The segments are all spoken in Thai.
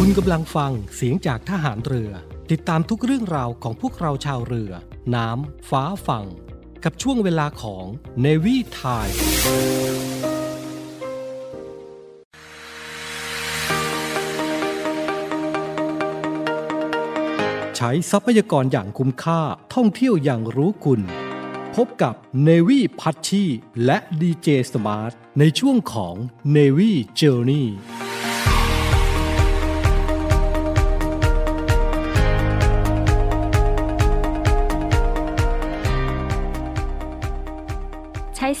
คุณกำลังฟังเสียงจากทหารเรือ ติดตามทุกเรื่องราวของพวกเราชาวเรือ น้ำ ฟ้าฝั่ง กับช่วงเวลาของ Navy Time ใช้ทรัพยากรอย่างคุ้มค่าท่องเที่ยวอย่างรู้คุณ พบกับ Navy พัชชีและ DJ Smart ในช่วงของ Navy Journey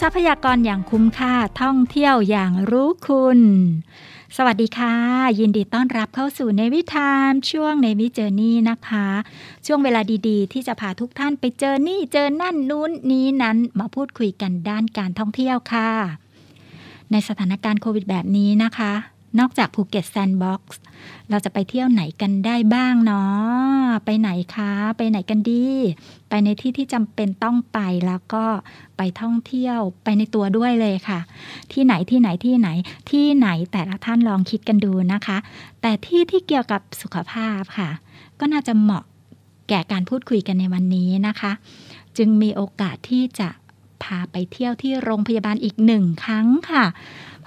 ทรัพยากรอย่างคุ้มค่าท่องเที่ยวอย่างรู้คุณ สวัสดีค่ะ ยินดีต้อนรับเข้าสู่ในวิทามช่วงในวิเจอนี่นะคะ ช่วงเวลาดีๆ ที่จะพาทุกท่านไปเจอนี่เจอนั่นนู้นนี้นั้นมาพูดคุยกันด้านการท่องเที่ยวค่ะ ในสถานการณ์โควิดแบบนี้นะคะ นอกจากภูเก็ต Sandbox เราจะไปเที่ยวไหนกันได้บ้างเนาะไปไหนคะ ไปไหนกันดี ไปในที่ที่จำเป็นต้องไปแล้วก็ไปท่องเที่ยวไปในตัวด้วยเลยค่ะ ที่ไหนที่ไหนที่ไหนที่ไหนแต่ละท่านลองคิดกันดูนะคะ แต่ที่ที่เกี่ยวกับสุขภาพค่ะ ก็น่าจะเหมาะแก่การพูดคุยกันในวันนี้นะคะ จึงมีโอกาสที่จะพาไปเที่ยวที่โรงพยาบาลอีกหนึ่งครั้งค่ะ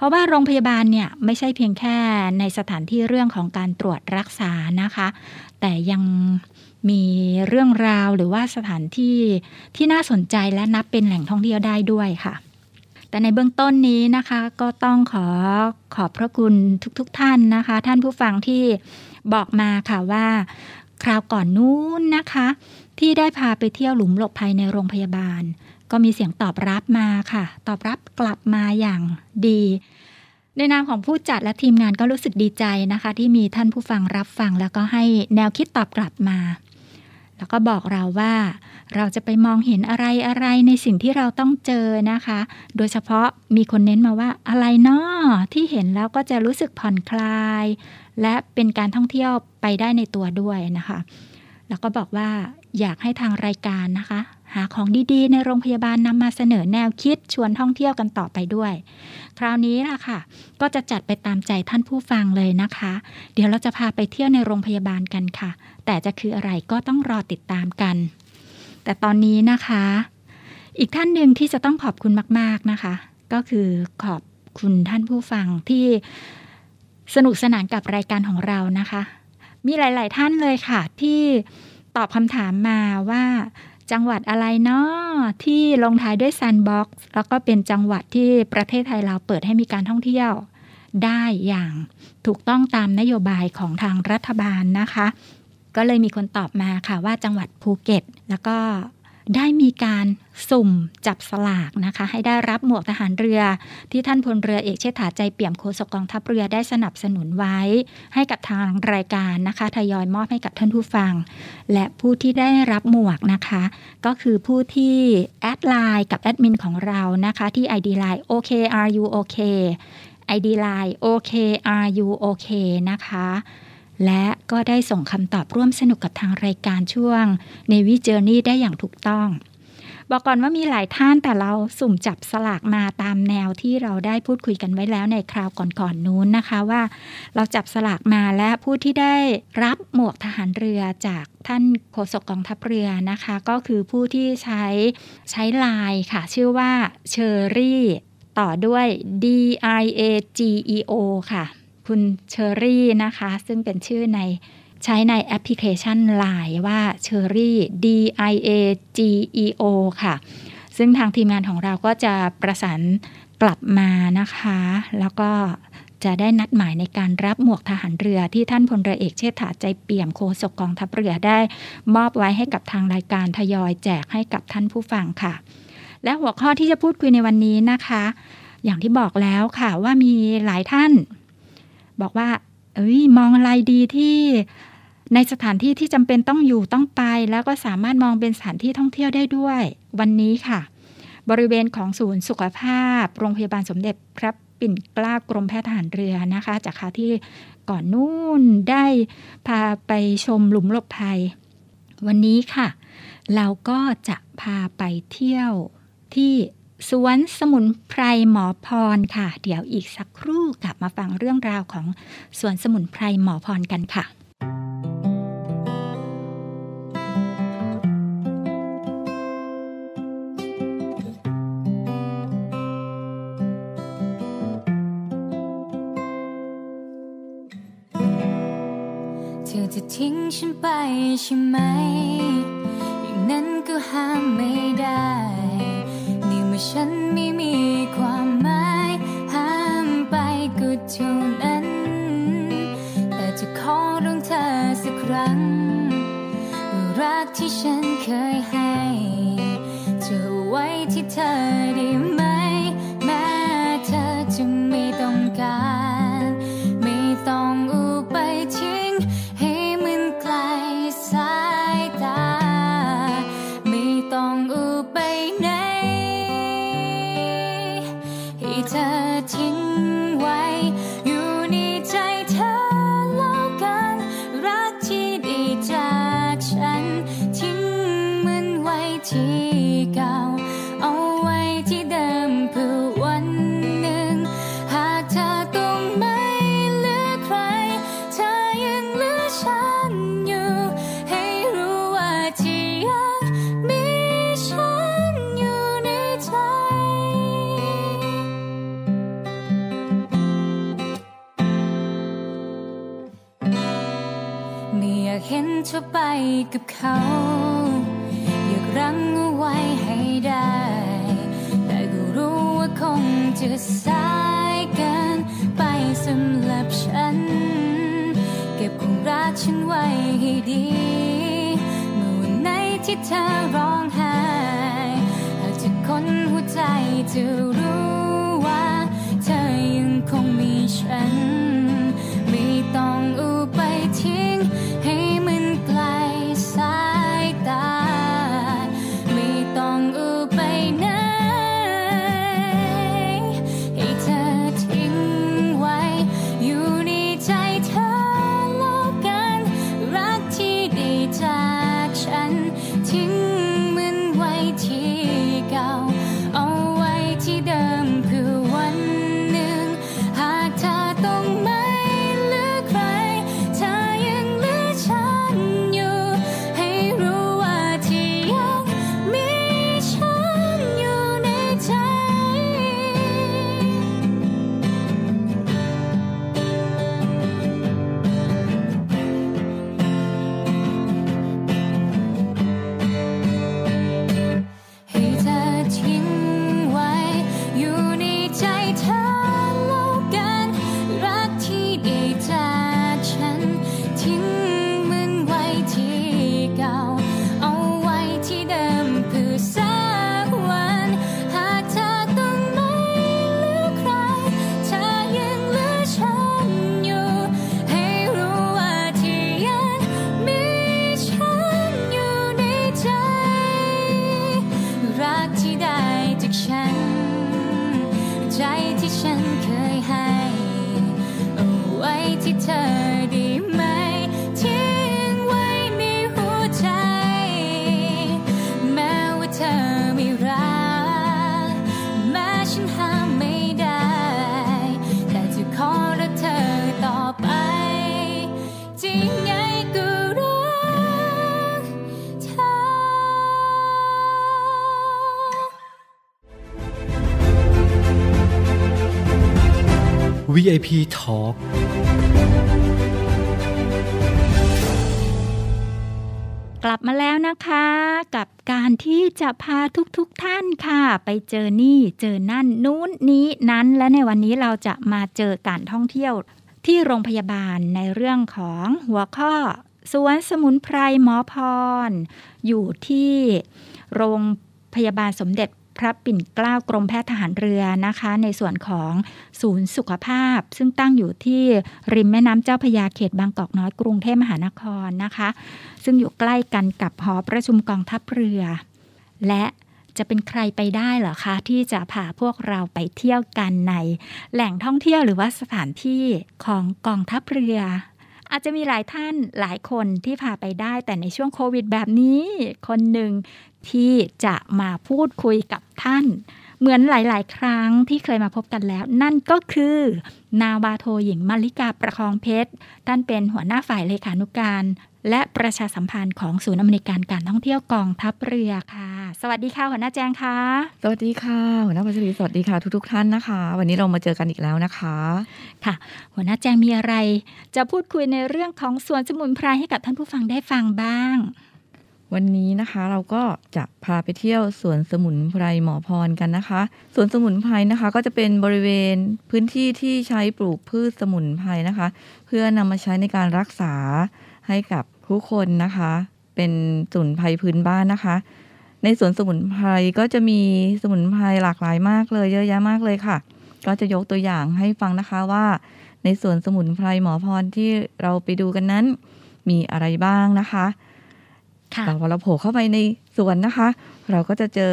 ราะว่าโรงพยาบาลเนี่ยไม่ใช่เพียงแค่ในสถานที่เรื่องของการตรวจรักษานะคะ แต่ยังมีเรื่องราวหรือว่าสถานที่ที่น่าสนใจและนับเป็นแหล่งท่องเที่ยวได้ด้วยค่ะ แต่ในเบื้องต้นนี้นะคะก็ต้องขอขอบพระคุณทุกๆทท่านนะคะ ท่านผู้ฟังที่บอกมาค่ะว่า คราวก่อนนู้นนะคะ ที่ได้พาไปเที่ยวหลุมหลบภัยในโรงพยาบาลก็มีเสียงตอบรับมาค่ะ ตอบรับกลับมาอย่างดี ในนามของผู้จัดและทีมงานก็รู้สึกดีใจนะคะ ที่มีท่านผู้ฟังรับฟัง แล้วก็ให้แนวคิดตอบกลับมา แล้วก็บอกเราว่า เราจะไปมองเห็นอะไรอะไรในสิ่งที่เราต้องเจอนะคะ โดยเฉพาะมีคนเน้นมาว่าอะไรเนาะที่เห็นแล้วก็จะรู้สึกผ่อนคลาย และเป็นการท่องเที่ยวไปได้ในตัวด้วยนะคะ แล้วก็บอกว่าอยากให้ทางรายการนะคะ หาของดีๆ ในโรงพยาบาลนำมาเสนอแนวคิดชวนท่องเที่ยวกันต่อไปด้วย คราวนี้ล่ะค่ะ ก็จะจัดไปตามใจท่านผู้ฟังเลยนะคะ เดี๋ยวเราจะพาไปเที่ยวในโรงพยาบาลกันค่ะ แต่จะคืออะไรก็ต้องรอติดตามกัน แต่ตอนนี้นะคะ อีกท่านหนึ่งที่จะต้องขอบคุณมากๆนะคะ ก็คือขอบคุณท่านผู้ฟังที่สนุกสนานกับรายการของเรานะคะ มีหลาย ๆ ท่านเลยค่ะที่ตอบคำถามมาว่า จังหวัดอะไรเนาะที่ลงท้ายด้วย Sandbox แล้วก็เป็นจังหวัดที่ประเทศไทยเราเปิดให้มีการท่องเที่ยวได้อย่างถูกต้องตามนโยบายของทางรัฐบาลนะคะ ก็เลยมีคนตอบมาค่ะว่าจังหวัดภูเก็ต แล้วก็ ได้มีการสุ่มจับสลากนะคะ ให้ได้รับหมวกทหารเรือ ที่ท่านพลเรือเอกเชษฐาใจเปี่ยมโฆษกกองทัพเรือได้สนับสนุนไว้ ให้กับทางรายการนะคะทยอยมอบให้กับท่านผู้ฟัง และผู้ที่ได้รับหมวกนะคะ ก็คือผู้ที่แอดไลน์กับแอดมินของเรานะคะที่ ID Line OKRU OK ID Line OKRU OK นะคะ และก็ได้ส่งคำตอบร่วมสนุกกับทางรายการช่วง Navy Journey ได้อย่างถูกต้อง บอกก่อนว่ามีหลายท่านแต่เราสุ่มจับสลากมาตามแนวที่เราได้พูดคุยกันไว้แล้วในคราวก่อนๆนนู้นนะคะว่า เราจับสลากมาและผู้ที่ได้รับหมวกทหารเรือจากท่านโฆษกกองทัพเรือนะคะ ก็คือผู้ที่ใช้ใช้ไลน์ค่ะ ชื่อว่าเชอรี่ต่อด้วย D I A G E O ค่ะ คุณเชอรี่นะคะ ซึ่งเป็นชื่อในใช้ในแอปพลิเคชัน Line ว่าเชอรี่ D I A G E O ค่ะ ซึ่งทางทีมงานของเราก็จะประสานกลับมานะคะ แล้วก็จะได้นัดหมายในการรับหมวกทหารเรือที่ท่านพลเรือเอกเชษฐาใจเปี่ยมโฆษกกองทัพเรือได้ มอบไว้ให้กับทางรายการทยอยแจกให้กับท่านผู้ฟังค่ะ และหัวข้อที่จะพูดคุยในวันนี้นะคะ อย่างที่บอกแล้วค่ะว่ามีหลายท่าน บอกว่า เอ้ยมองอะไรดีที่ในสถานที่ที่จำเป็นต้องอยู่ต้องไป แล้วก็สามารถมองเป็นสถานที่ท่องเที่ยวได้ด้วย วันนี้ค่ะ บริเวณของศูนย์สุขภาพ โรงพยาบาลสมเด็จพระปิ่นเกล้ากรมแพทย์ทหารเรือนะคะ จากคาที่ก่อนนู่นได้พาไปชมหลุมหลบภัย วันนี้ค่ะ เราก็จะพาไปเที่ยวที่ สวนสมุนไพรหมอพรค่ะ เดี๋ยวอีกสักครู่กลับมาฟังเรื่องราวของสวนสมุนไพรหมอพรกันค่ะจะทิ้งฉันไปใช่ไหม อย่างนั้นก็ห้ามไม่ได้ มื่อฉันไม่มีความหมายห้ามไปก็เท่านั้น แต่จะขอร้องเธอสักครั้งว่ารักที่ฉันเคยให้จะไว้ที่เธอ ไป กับเขา อยากรั้งเอาไว้ให้ได้ แต่ก็รู้ว่าคงจะสายเกินไปสำหรับฉัน เก็บความรักฉันไว้ให้ดี เมื่อวันไหนที่เธอร้องไห้หากจะคนหัวใจจะรู้ว่า เธอยังคงมีฉัน VIP Talk กลับมาแล้วนะคะกับการที่จะพาทุกๆทท่านค่ะ ไปเจอนี่เจอนั่นนู้นนี้นั้น และในวันนี้เราจะมาเจอการท่องเที่ยวที่โรงพยาบาลในเรื่องของหัวข้อสวนสมุนไพรหมอพร อยู่ที่โรงพยาบาลสมเด็จ พระปิ่นเกล้ากรมแพทย์ทหารเรือนะคะ ในส่วนของศูนย์สุขภาพ ซึ่งตั้งอยู่ที่ริมแม่น้ำเจ้าพยาเขตบางกอกน้อยกรุงเทพมหานครนะคะ ซึ่งอยู่ใกล้กันกับหอประชุมกองทัพเรือ และจะเป็นใครไปได้เหรอคะ ที่จะพาพวกเราไปเที่ยวกันใน แหล่งท่องเที่ยวหรือว่าสถานที่ของกองทัพเรือ อาจจะมีหลายท่านหลายคนที่พาไปได้ แต่ในช่วงโควิดแบบนี้ คนหนึ่งที่จะมาพูดคุยกับท่าน เหมือนหลาย ๆ ครั้งที่เคยมาพบกันแล้ว นั่นก็คือนาวาโทหญิงมาริกาประคองเพชร ท่านเป็นหัวหน้าฝ่ายเลขานุการ และประชาสัมพันธ์ของศูนย์อำนวยการการท่องเที่ยวกองทัพเรือค่ะ สวัสดีค่ะหัวหน้าแจงค่ะ สวัสดีค่ะหัวหน้าพัชรีสวัสดีค่ะ ทุกๆท่านนะคะ วันนี้เรามาเจอกันอีกแล้วนะคะค่ะ หัวหน้าแจงมีอะไร จะพูดคุยในเรื่องของสวนสมุนไพรให้กับท่านผู้ฟังได้ฟังบ้าง วันนี้นะคะเราก็จะพาไปเที่ยวสวนสมุนไพรหมอพรกันนะคะสวนสมุนไพรนะคะ ก็จะเป็นบริเวณพื้นที่ที่ใช้ปลูกพืชสมุนไพรนะคะ เพื่อนำมาใช้ในการรักษา ให้กับผู้คนนะคะ เป็นสมุนไพรพื้นบ้านนะคะ ในสวนสมุนไพรก็จะมีสมุนไพรหลากหลายมากเลย เยอะแยะมากเลยค่ะ ก็จะยกตัวอย่างให้ฟังนะคะว่า ในสวนสมุนไพรหมอพรที่เราไปดูกันนั้น มีอะไรบ้างนะคะค่ะแต่พอเราโผล่เข้าไปในสวนนะคะ เราก็จะเจอ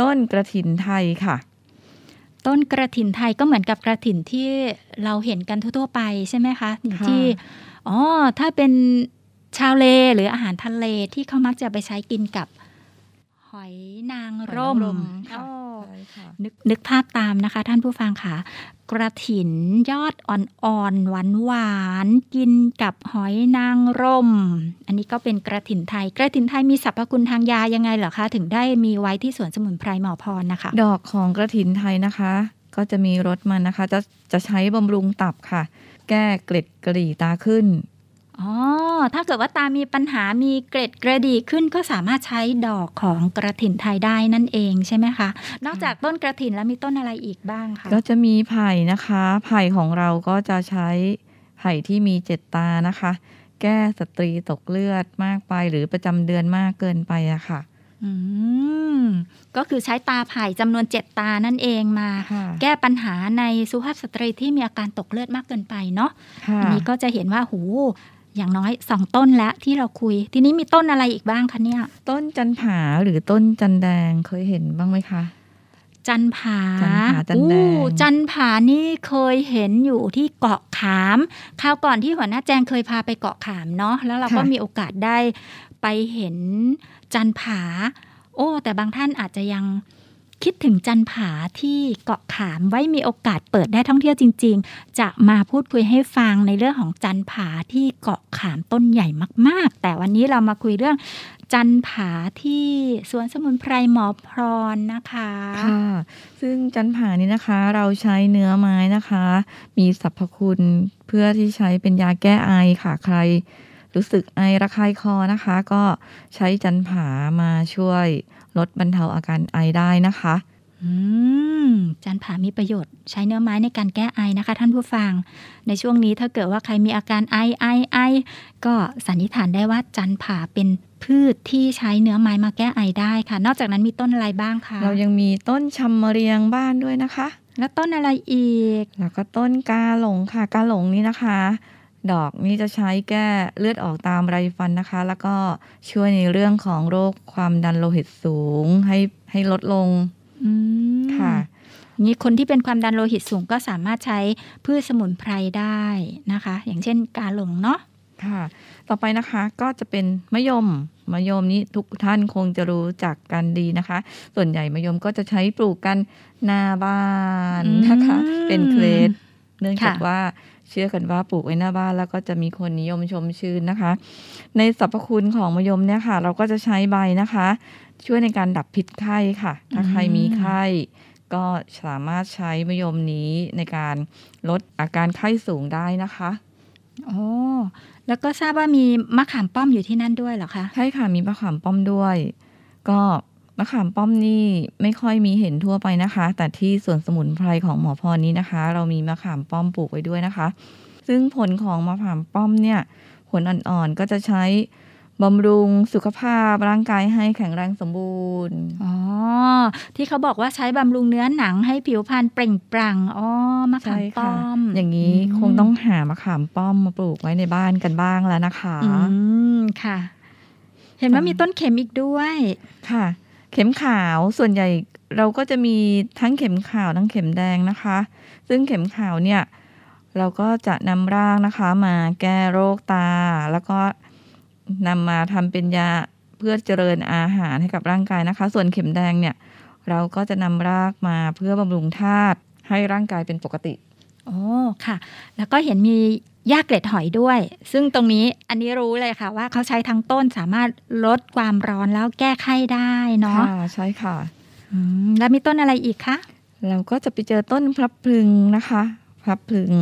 ต้นกระถินไทยค่ะ ต้นกระถินไทยก็เหมือนกับกระถินที่เราเห็นกันทั่วๆไปใช่ไหมคะอย่างที่อ๋อถ้าเป็นชาวเลหรืออาหารทะเลที่เขามักจะไปใช้กินกับ หอยนางรมหอยนางรมค่ะอ๋อใช่ค่ะนึกนึกภาพตามนะคะ ท่านผู้ฟังค่ะ กระถินยอดอ่อนๆหวานหวานๆกินกับหอยนางรมอันนี้ก็เป็นกระถินไทย กระถินไทยมีสรรพคุณทางยายังไงเหรอคะ ถึงได้มีไว้ที่สวนสมุนไพรหมอพรนะคะ ดอกของกระถินไทยนะคะ ก็จะมีรสมันนะคะ จะจะใช้บำรุงตับค่ะ แก้เกล็ดกระดี่ตาขึ้น อ๋อ ถ้าเกิดว่าตามีปัญหามีเกร็ดกระดีขึ้นก็สามารถใช้ดอกของกระถินไทยได้นั่นเองใช่ไหมคะ นอกจากต้นกระถินแล้วมีต้นอะไรอีกบ้างคะ ก็จะมีไผ่นะคะ ไผ่ของเราก็จะใช้ไผ่ที่มีเจ็ดตานะคะ แก้สตรีตกเลือดมากไปหรือประจำเดือนมากเกินไปอะค่ะอืมก็คือใช้ตาไผ่จำนวนเจ็ดตานั่นเองมาค่ะแก้ปัญหาในสุภาพสตรีที่มีอาการตกเลือดมากเกินไปเนาะค่ะอันี้ก็จะเห็นว่าหู อย่างน้อยสองต้นแล้วที่เราคุย ทีนี้มีต้นอะไรอีกบ้างคะเนี่ย ต้นจันผาหรือต้นจันแดงเคยเห็นบ้างไหมคะ จันผาจันผาจันแดงอู้จันผานี่เคยเห็นอยู่ที่เกาะขามคราวก่อนที่หัวหน้าแจงเคยพาไปเกาะขามเนาะแล้วเราก็มีโอกาสได้ไปเห็นจันผา โอ้ แต่บางท่านอาจจะยัง คิดถึงจันผาที่เกาะขามไว้มีโอกาสเปิดได้ท่องเที่ยวจริง ๆ จะมาพูดคุยให้ฟังในเรื่องของจันผาที่เกาะขามต้นใหญ่มาก ๆ แต่วันนี้เรามาคุยเรื่องจันผาที่สวนสมุนไพรหมอพรนะคะค่ะ ซึ่งจันผานี้นะคะ เราใช้เนื้อไม้นะคะ มีสรรพคุณเพื่อที่ใช้เป็นยาแก้ไอค่ะใครรู้สึกไอระคายคอนะคะ ก็ใช้จันผามาช่วย ลดบรรเทาอาการไอได้นะคะอืมจันผามีประโยชน์ใช้เนื้อไม้ในการแก้ไอนะคะ ท่านผู้ฟัง ในช่วงนี้ถ้าเกิดว่าใครมีอาการไอไอไอก็สันนิษฐานได้ว่าจันผาเป็นพืชที่ใช้เนื้อไม้มาแก้ไอได้ค่ะ นอกจากนั้นมีต้นอะไรบ้างคะเรายังมีต้นชำมะเรียงบ้านด้วยนะคะ แล้วต้นอะไรอีก แล้วก็ต้นกาหลงค่ะ กาหลงนี้นะคะ ดอกนี้จะใช้แก้เลือดออกตามไรฟันนะคะ แล้วก็ช่วยในเรื่องของโรคความดันโลหิตสูงให้ให้ลดลงอืมค่ะนี่คนที่เป็นความดันโลหิตสูงก็สามารถใช้พืชสมุนไพรได้นะคะ อย่างเช่นกาหลงเนาะค่ะ ต่อไปนะคะก็จะเป็นมะยมมะยมนี้ทุกท่านคงจะรู้จักกันดีนะคะ ส่วนใหญ่มะยมก็จะใช้ปลูกกันหน้าบ้านนะคะอืมเป็นเคล็ดเนื่องจากค่ะว่า เชื่อกันว่าปลูกไว้หน้าบ้านแล้วก็จะมีคนนิยมชมชื่นนะคะ ในสรรพคุณของมะยมเนี่ยค่ะ เราก็จะใช้ใบนะคะ ช่วยในการดับพิษไข้ค่ะ ถ้าใครมีไข้ก็สามารถใช้มะยมนี้ในการลดอาการไข้สูงได้นะคะโอ้แล้วก็ทราบว่ามีมะขามป้อมอยู่ที่นั่นด้วยเหรอคะ ใช่ค่ะมีมะขามป้อมด้วย ก็ มะขามป้อมนี่ไม่ค่อยมีเห็นทั่วไปนะคะ แต่ที่สวนสมุนไพรของหมอพรนี้นะคะ เรามีมะขามป้อมปลูกไว้ด้วยนะคะ ซึ่งผลของมะขามป้อมเนี่ยผลอ่อนๆก็จะใช้บำรุงสุขภาพร่างกายให้แข็งแรงสมบูรณ์ อ๋อ ที่เขาบอกว่าใช้บำรุงเนื้อหนังให้ผิวพรรณเปล่งปลั่ง อ๋อ มะขามใช่ป้ค่ะอม อย่างนี้คงต้องหามะขามป้อมมาปลูกไว้ในบ้านกันบ้างแล้วนะคะ อืม ค่ะ เห็นว่ามีต้นเข็มอีกด้วย ค่ะ เข็มขาวส่วนใหญ่เราก็จะมีทั้งเข็มขาวทั้งเข็มแดงนะคะ ซึ่งเข็มขาวเนี่ยเราก็จะนำรากนะคะมาแก้โรคตา แล้วก็นำมาทำเป็นยาเพื่อเจริญอาหารให้กับร่างกายนะคะ ส่วนเข็มแดงเนี่ยเราก็จะนำรากมาเพื่อบำรุงธาตุให้ร่างกายเป็นปกติโอ้ค่ะ แล้วก็เห็นมี หญ้าเกล็ดหอยด้วย ซึ่งตรงนี้อันนี้รู้เลยค่ะ ว่าเขาใช้ทั้งต้นสามารถลดความร้อนแล้วแก้ไข้ได้เนาะค่ะใช่ค่ะอืมแล้วมีต้นอะไรอีกคะเราก็จะไปเจอต้นพลับพลึงนะคะพลับพลึง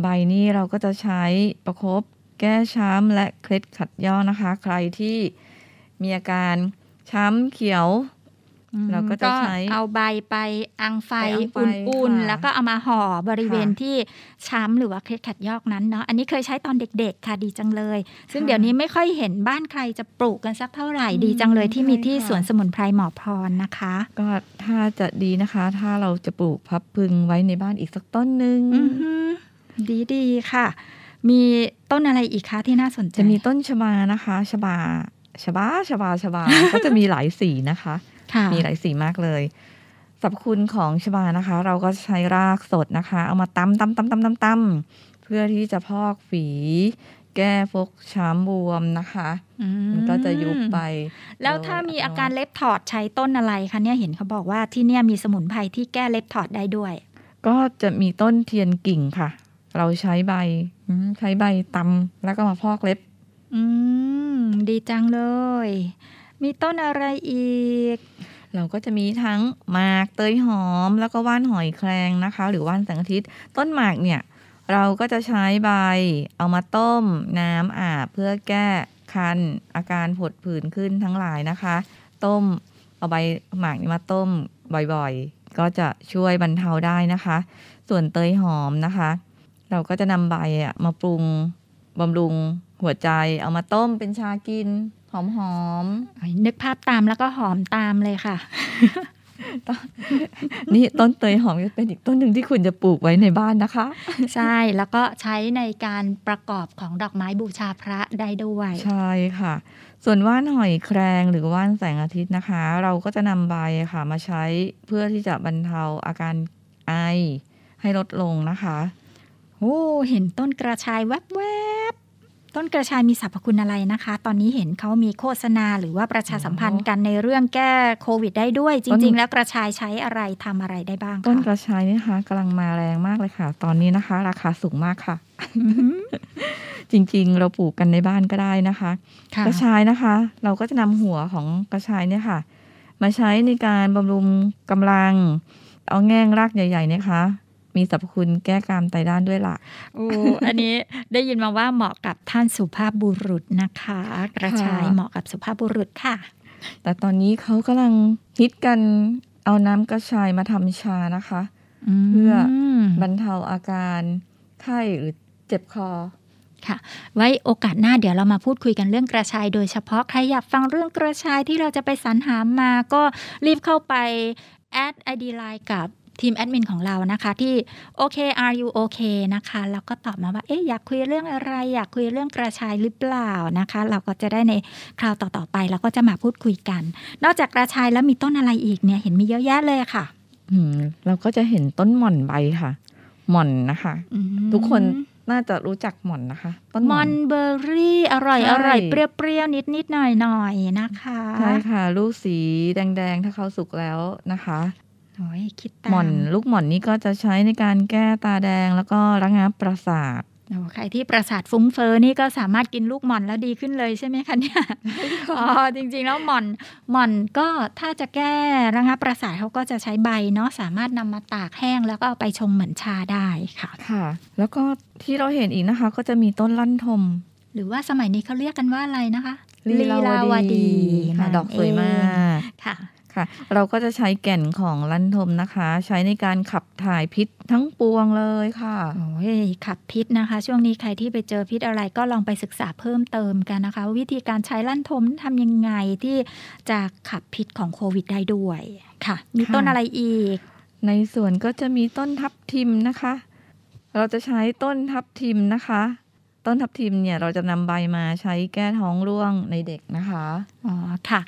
ใบนี้เราก็จะใช้ประคบแก้ช้ำและเคล็ดขัดย่อนะคะ ใครที่มีอาการช้ำเขียว เราก็จะใช้เอาใบไปอังไฟไปอังไฟอุ่นๆค่ะแล้วก็เอามาห่อบริเวณค่ะที่ช้ำหรือว่าเคล็ดขัดยอกนั้นเนาะอันนี้เคยใช้ตอนเด็กๆค่ะดีจังเลย ซึ่งค่ะเดี๋ยวนี้ไม่ค่อยเห็นบ้านใครจะปลูกกันสักเท่าไหร่อืมดีจังเลยที่มีใช่ที่ค่ะสวนสมุนไพรหมอพรนะคะ ก็ถ้าจะดีนะคะ ถ้าเราจะปลูกพับพลึงไว้ในบ้านอีกสักต้นหนึ่งอือหือดีดีๆค่ะ มีต้นอะไรอีกคะที่น่าสนใจจะมีต้นชบานะคะชบาชบาชบาชบาก็จะมีหลายสีนะคะค่ะ มีหลายสีมากเลยสรรพคุณของชบานะคะ เราก็ใช้รากสดนะคะ เอามาตำตำตำตำตำตำเพื่อที่จะพอกฝีแก้ฟกช้ำบวมนะคะอืมันก็จะยุบไป แล้วถ้ามีอาการเล็บถอดใช้ต้นอะไรคะเนี่ยเห็นเขาบอกว่าที่เนี่ยมีสมุนไพรที่แก้เล็บถอดได้ด้วย ก็จะมีต้นเทียนกิ่งค่ะ เราใช้ใบอืมใช้ใบตำแล้วก็มาพอกเล็บ อืม ดีจังเลย มีต้นอะไรอีก เราก็จะมีทั้งหมากเตยหอม แล้วก็ว่านหอยแครงนะคะ หรือว่านแสงอาทิตย์ ต้นหมากเนี่ยเราก็จะใช้ใบ เอามาต้ม น้ำอาบเพื่อแก้คันอาการผดผื่นขึ้นทั้งหลายนะคะ ต้มเอาใบหมากนี้มาต้มบ่อยๆ ก็จะช่วยบรรเทาได้นะคะ ส่วนเตยหอมนะคะ เราก็จะนำใบอะมาปรุงบำรุงหัวใจเอามาต้มเป็นชากิน หอมๆนึกภาพตามแล้วก็หอมตามเลยค่ะ นี่ต้นเตยหอมจะเป็นอีกต้นหนึ่งที่คุณจะปลูกไว้ในบ้านนะคะ ใช่แล้วก็ใช้ในการประกอบของดอกไม้บูชาพระได้ด้วย ใช่ค่ะ ส่วนว่านหอยแครงหรือว่านแสงอาทิตย์นะคะ เราก็จะนำใบค่ะ มาใช้เพื่อที่จะบรรเทาอาการไอให้ลดลงนะคะโอ้เห็นต้นกระชายแวบๆ ต้นกระชายมีสรรพคุณอะไรนะคะ ตอนนี้เห็นเขามีโฆษณาหรือว่าประชาสัมพันธ์กันในเรื่องแก้โควิดได้ด้วยจต้ริงนๆแล้วกระชายใช้อะไรทำอะไรได้บ้างต้นกคะระชายนี่นะคะกำลังมาแรงมากเลยค่ะ ตอนนี้นะคะ ราคาสูงมากค่ะอือหือจริงๆ เราปลูกกันในบ้านก็ได้นะคะค่ะกระชายนะคะ เราก็จะนำหัวของกระชายเนี่ยค่ะ มาใช้ในการบำรุงกำลัง เอาแง่งรากใหญ่ๆเนี่ยค่ะ มีสรรพคุณแก้กรามไตด้านด้วยล่ะโอ้อันนี้ได้ยินมาว่าเหมาะกับท่านสุภาพบุรุษนะคะ กระชายค่ะเหมาะกับสุภาพบุรุษค่ะ แต่ตอนนี้เขากำลังฮิตกันเอาน้ำกระชายมาทำชานะคะ เพื่อมบรรเทาอาการไข้หรือเจ็บคอค่ะ ไว้โอกาสหน้าเดี๋ยวเรามาพูดคุยกันเรื่องกระชาย โดยเฉพาะใครอยากฟังเรื่องกระชายที่เราจะไปสรรหามาก็รีบเข้าไป add ID LINE กับ ทีมแอดมินของเรานะคะที่ OK are you okay นะคะแล้วก็ตอบมาว่าเอ๊ะอยากคุยเรื่องอะไรอยากคุยเรื่องกระชายหรือเปล่านะคะ เราก็จะได้ในคราวต่อๆไปเราก็จะมาพูดคุยกัน นอกจากกระชายแล้วมีต้นอะไรอีกเนี่ยเห็นมีเยอะแยะเลยค่ะ อืมเราก็จะเห็นต้นหม่อนใบค่ะ หม่อนนะคะอืมทุกคนน่าจะรู้จักหม่อนนะคะ ต้นหมม่ออนนเบอร์รี่ อร่อยใช่อร่อยเปรี้ยวๆนิดนิดๆหน่อยหน่อยๆนะคะใช่ค่ะ ลูกสีแดงๆ ถ้าเขาสุกแล้วนะคะโอ้ย คิดตามหม่อนลูกหม่อนนี้ก็จะใช้ในการแก้ตาแดงแล้วก็ระงับประสาทโอ้ใครที่ประสาทฟุ้งเฟอ้อนี่ก็สามารถกินลูกหม่อนแล้วดีขึ้นเลยใช่ไหมคะเนี่ย อ๋อจริงๆแล้วหม่อนหม่อนก็ถ้าจะแก้ระงับประสาทเขาก็จะใช้ใบเนาะสามารถนำมาตากแห้งแล้วก็เอาไปชงเหมือนชาได้ค่ะ ค่ะ แล้วก็ที่เราเห็นอีกนะคะ ก็จะมีต้นลั่นทม หรือว่าสมัยนี้เขาเรียกกันว่าอะไรนะคะค่ะดอกสวยมากค่ะ ค่ะ เราก็จะใช้แก่นของลั่นทมนะคะ ใช้ในการขับถ่ายพิษทั้งปวงเลยค่ะโอ้ยขับพิษนะคะ ช่วงนี้ใครที่ไปเจอพิษอะไรก็ลองไปศึกษาเพิ่มเติมกันนะคะ วิธีการใช้ลั่นทมทำยังไงที่จะขับพิษของโควิดได้ด้วยค่ะ มีค่ะต้นอะไรอีก ในสวนก็จะมีต้นทับทิมนะคะ เราจะใช้ต้นทับทิมนะคะต้นทับทิมเนี่ยเราจะนำใบมาใช้แก้ท้องร่วงในเด็กนะคะ อ๋อ ค่ะ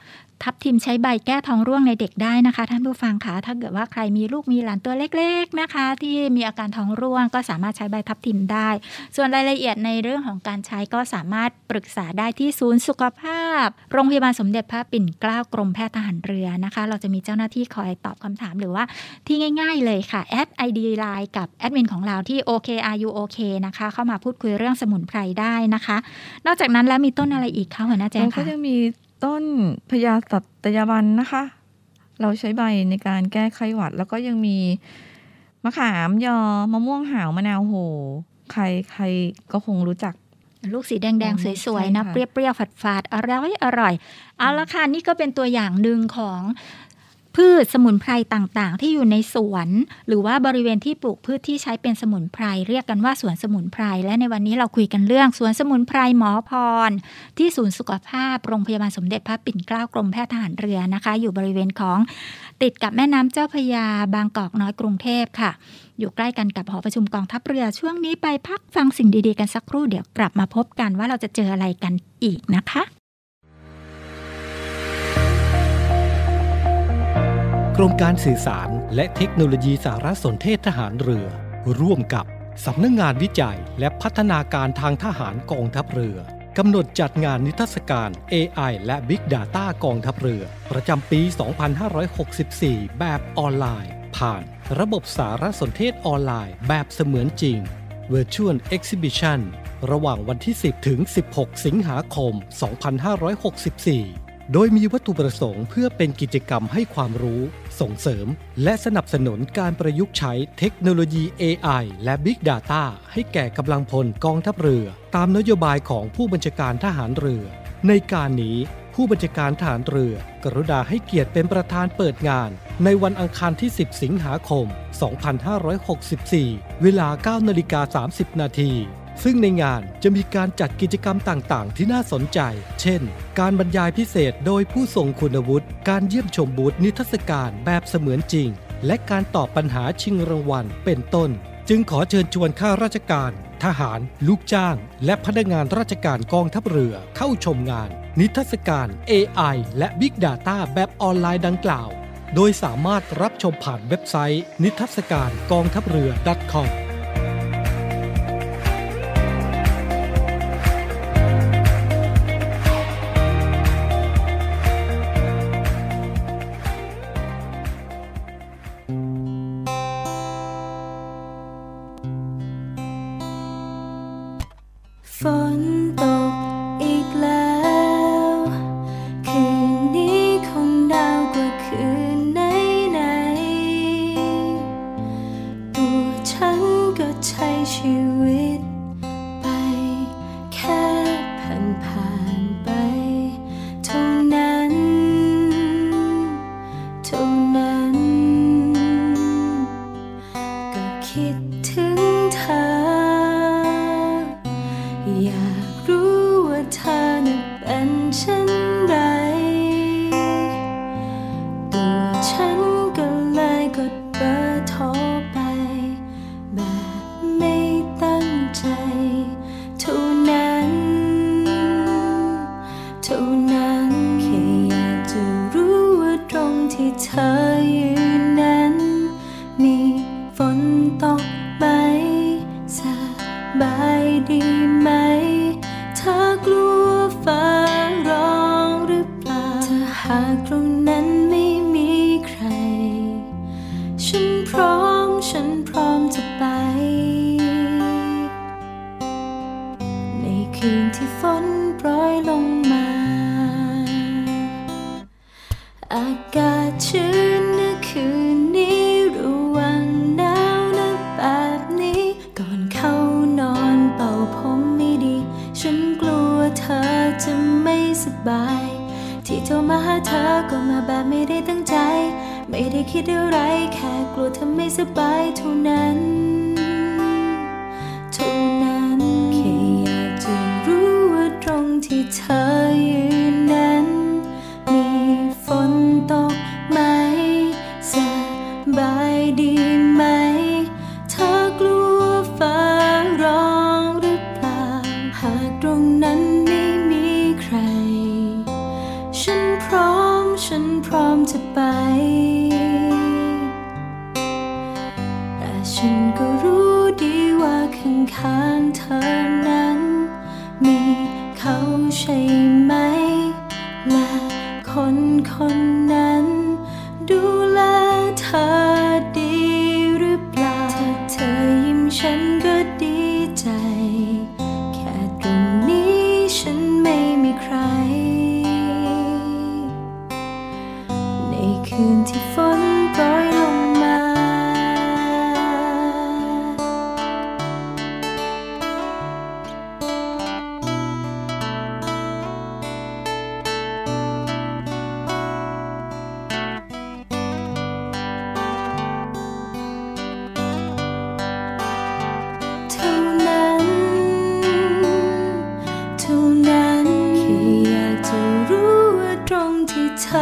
ทับทิมใช้ใบแก้ท้องร่วงในเด็กได้นะคะ ท่านผู้ฟังคะถ้าเกิดว่าใครมีลูกมีหลานตัวเล็ก ๆนะคะ ที่มีอาการท้องร่วงก็สามารถใช้ใบทับทิมได้ ส่วนรายละเอียดในเรื่องของการใช้ก็สามารถปรึกษาได้ที่ศูนย์สุขภาพ โรงพยาบาลสมเด็จพระปิ่นเกล้ากรมแพทย์ทหารเรือนะคะ เราจะมีเจ้าหน้าที่คอยตอบคำถามหรือว่าที่ง่าย ๆ เลยค่ะแอด ID Line กับแอดมินของเราที่ OKRUOK นะคะ เข้ามาพูดคุยเรื่องสมุนไพรได้นะคะ นอกจากนั้นแล้วมีต้นอะไรอีกคะหัวหน้าแจงเราก็คะมี ต้นพญาสัตยาบันนะคะ เราใช้ใบในการแก้ไขหวัด แล้วก็ยังมีมะขามยอมะม่วงหาวมะนาวโห ใครใครก็คงรู้จักลูกสีแดงอืมๆสวย ๆนะใช่ค่ะเปรี้ยวๆฝาดๆอร่อยอร่อย เอาละค่ะ นี่ก็เป็นตัวอย่างหนึ่งของ พืชสมุนไพรต่างๆ ที่อยู่ในสวน หรือว่าบริเวณที่ปลูกพืชที่ใช้เป็นสมุนไพรเรียกกันว่าสวนสมุนไพรและในวันนี้เราคุยกันเรื่องสวนสมุนไพรหมอพร ที่ศูนย์สุขภาพโรงพยาบาลสมเด็จพระปิ่นเกล้ากรมแพทย์ทหารเรือนะคะ อยู่บริเวณของติดกับแม่น้ำเจ้าพยาบางกอกน้อยกรุงเทพค่ะ อยู่ใกล้กันกับหอประชุมกองทัพเรือช่วงนี้ไปพักฟังสิ่งดีๆกันสักครู่เดี๋ยวกลับมาพบกันว่าเราจะเจออะไรกันอีกนะคะ กรมการสื่อสารและเทคโนโลยีสารสนเทศทหารเรือ ร่วมกับสำนักงงานวิจัยและพัฒนาการทางทหารกองทัพเรือกำหนดจัดงานนิทรรศการ AI และ Big Data กองทัพเรือ ประจำปี 2564 แบบออนไลน์ ผ่านระบบสารสนเทศออนไลน์แบบเสมือนจริง Virtual Exhibition ระหว่างวันที่ 10 ถึง 16 สิงหาคม 2564 โดยมีวัตถุประสงค์เพื่อเป็นกิจกรรมให้ความรู้ ส่งเสริม และสนับสนุนการประยุกต์ใช้เทคโนโลยี AI และ Big Data ให้แก่กำลังพลกองทัพเรือ ตามนโยบายของผู้บัญชาการทหารเรือ ในการนี้ผู้บัญชาการทหารเรือ กรุณาให้เกียรติเป็นประธานเปิดงาน ในวันอังคารที่ 10 สิงหาคม 2564 เวลา 9 นาฬิกา 30 นาที ซึ่งในงานจะมีการจัดกิจกรรมต่างๆ ที่น่าสนใจ เช่น การบรรยายพิเศษโดยผู้ทรงคุณวุฒิ การเยี่ยมชมบูธนิทรรศการแบบเสมือนจริง และการตอบปัญหาชิงรางวัล เป็นต้น จึงขอเชิญชวนข้าราชการ ทหาร ลูกจ้าง และพนักงานราชการกองทัพเรือเข้าชมงาน นิทรรศการ AI และ Big Data แบบออนไลน์ดังกล่าว โดยสามารถรับชมผ่านเว็บไซต์ นิทรรศการกองทัพเรือ .com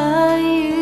爱与。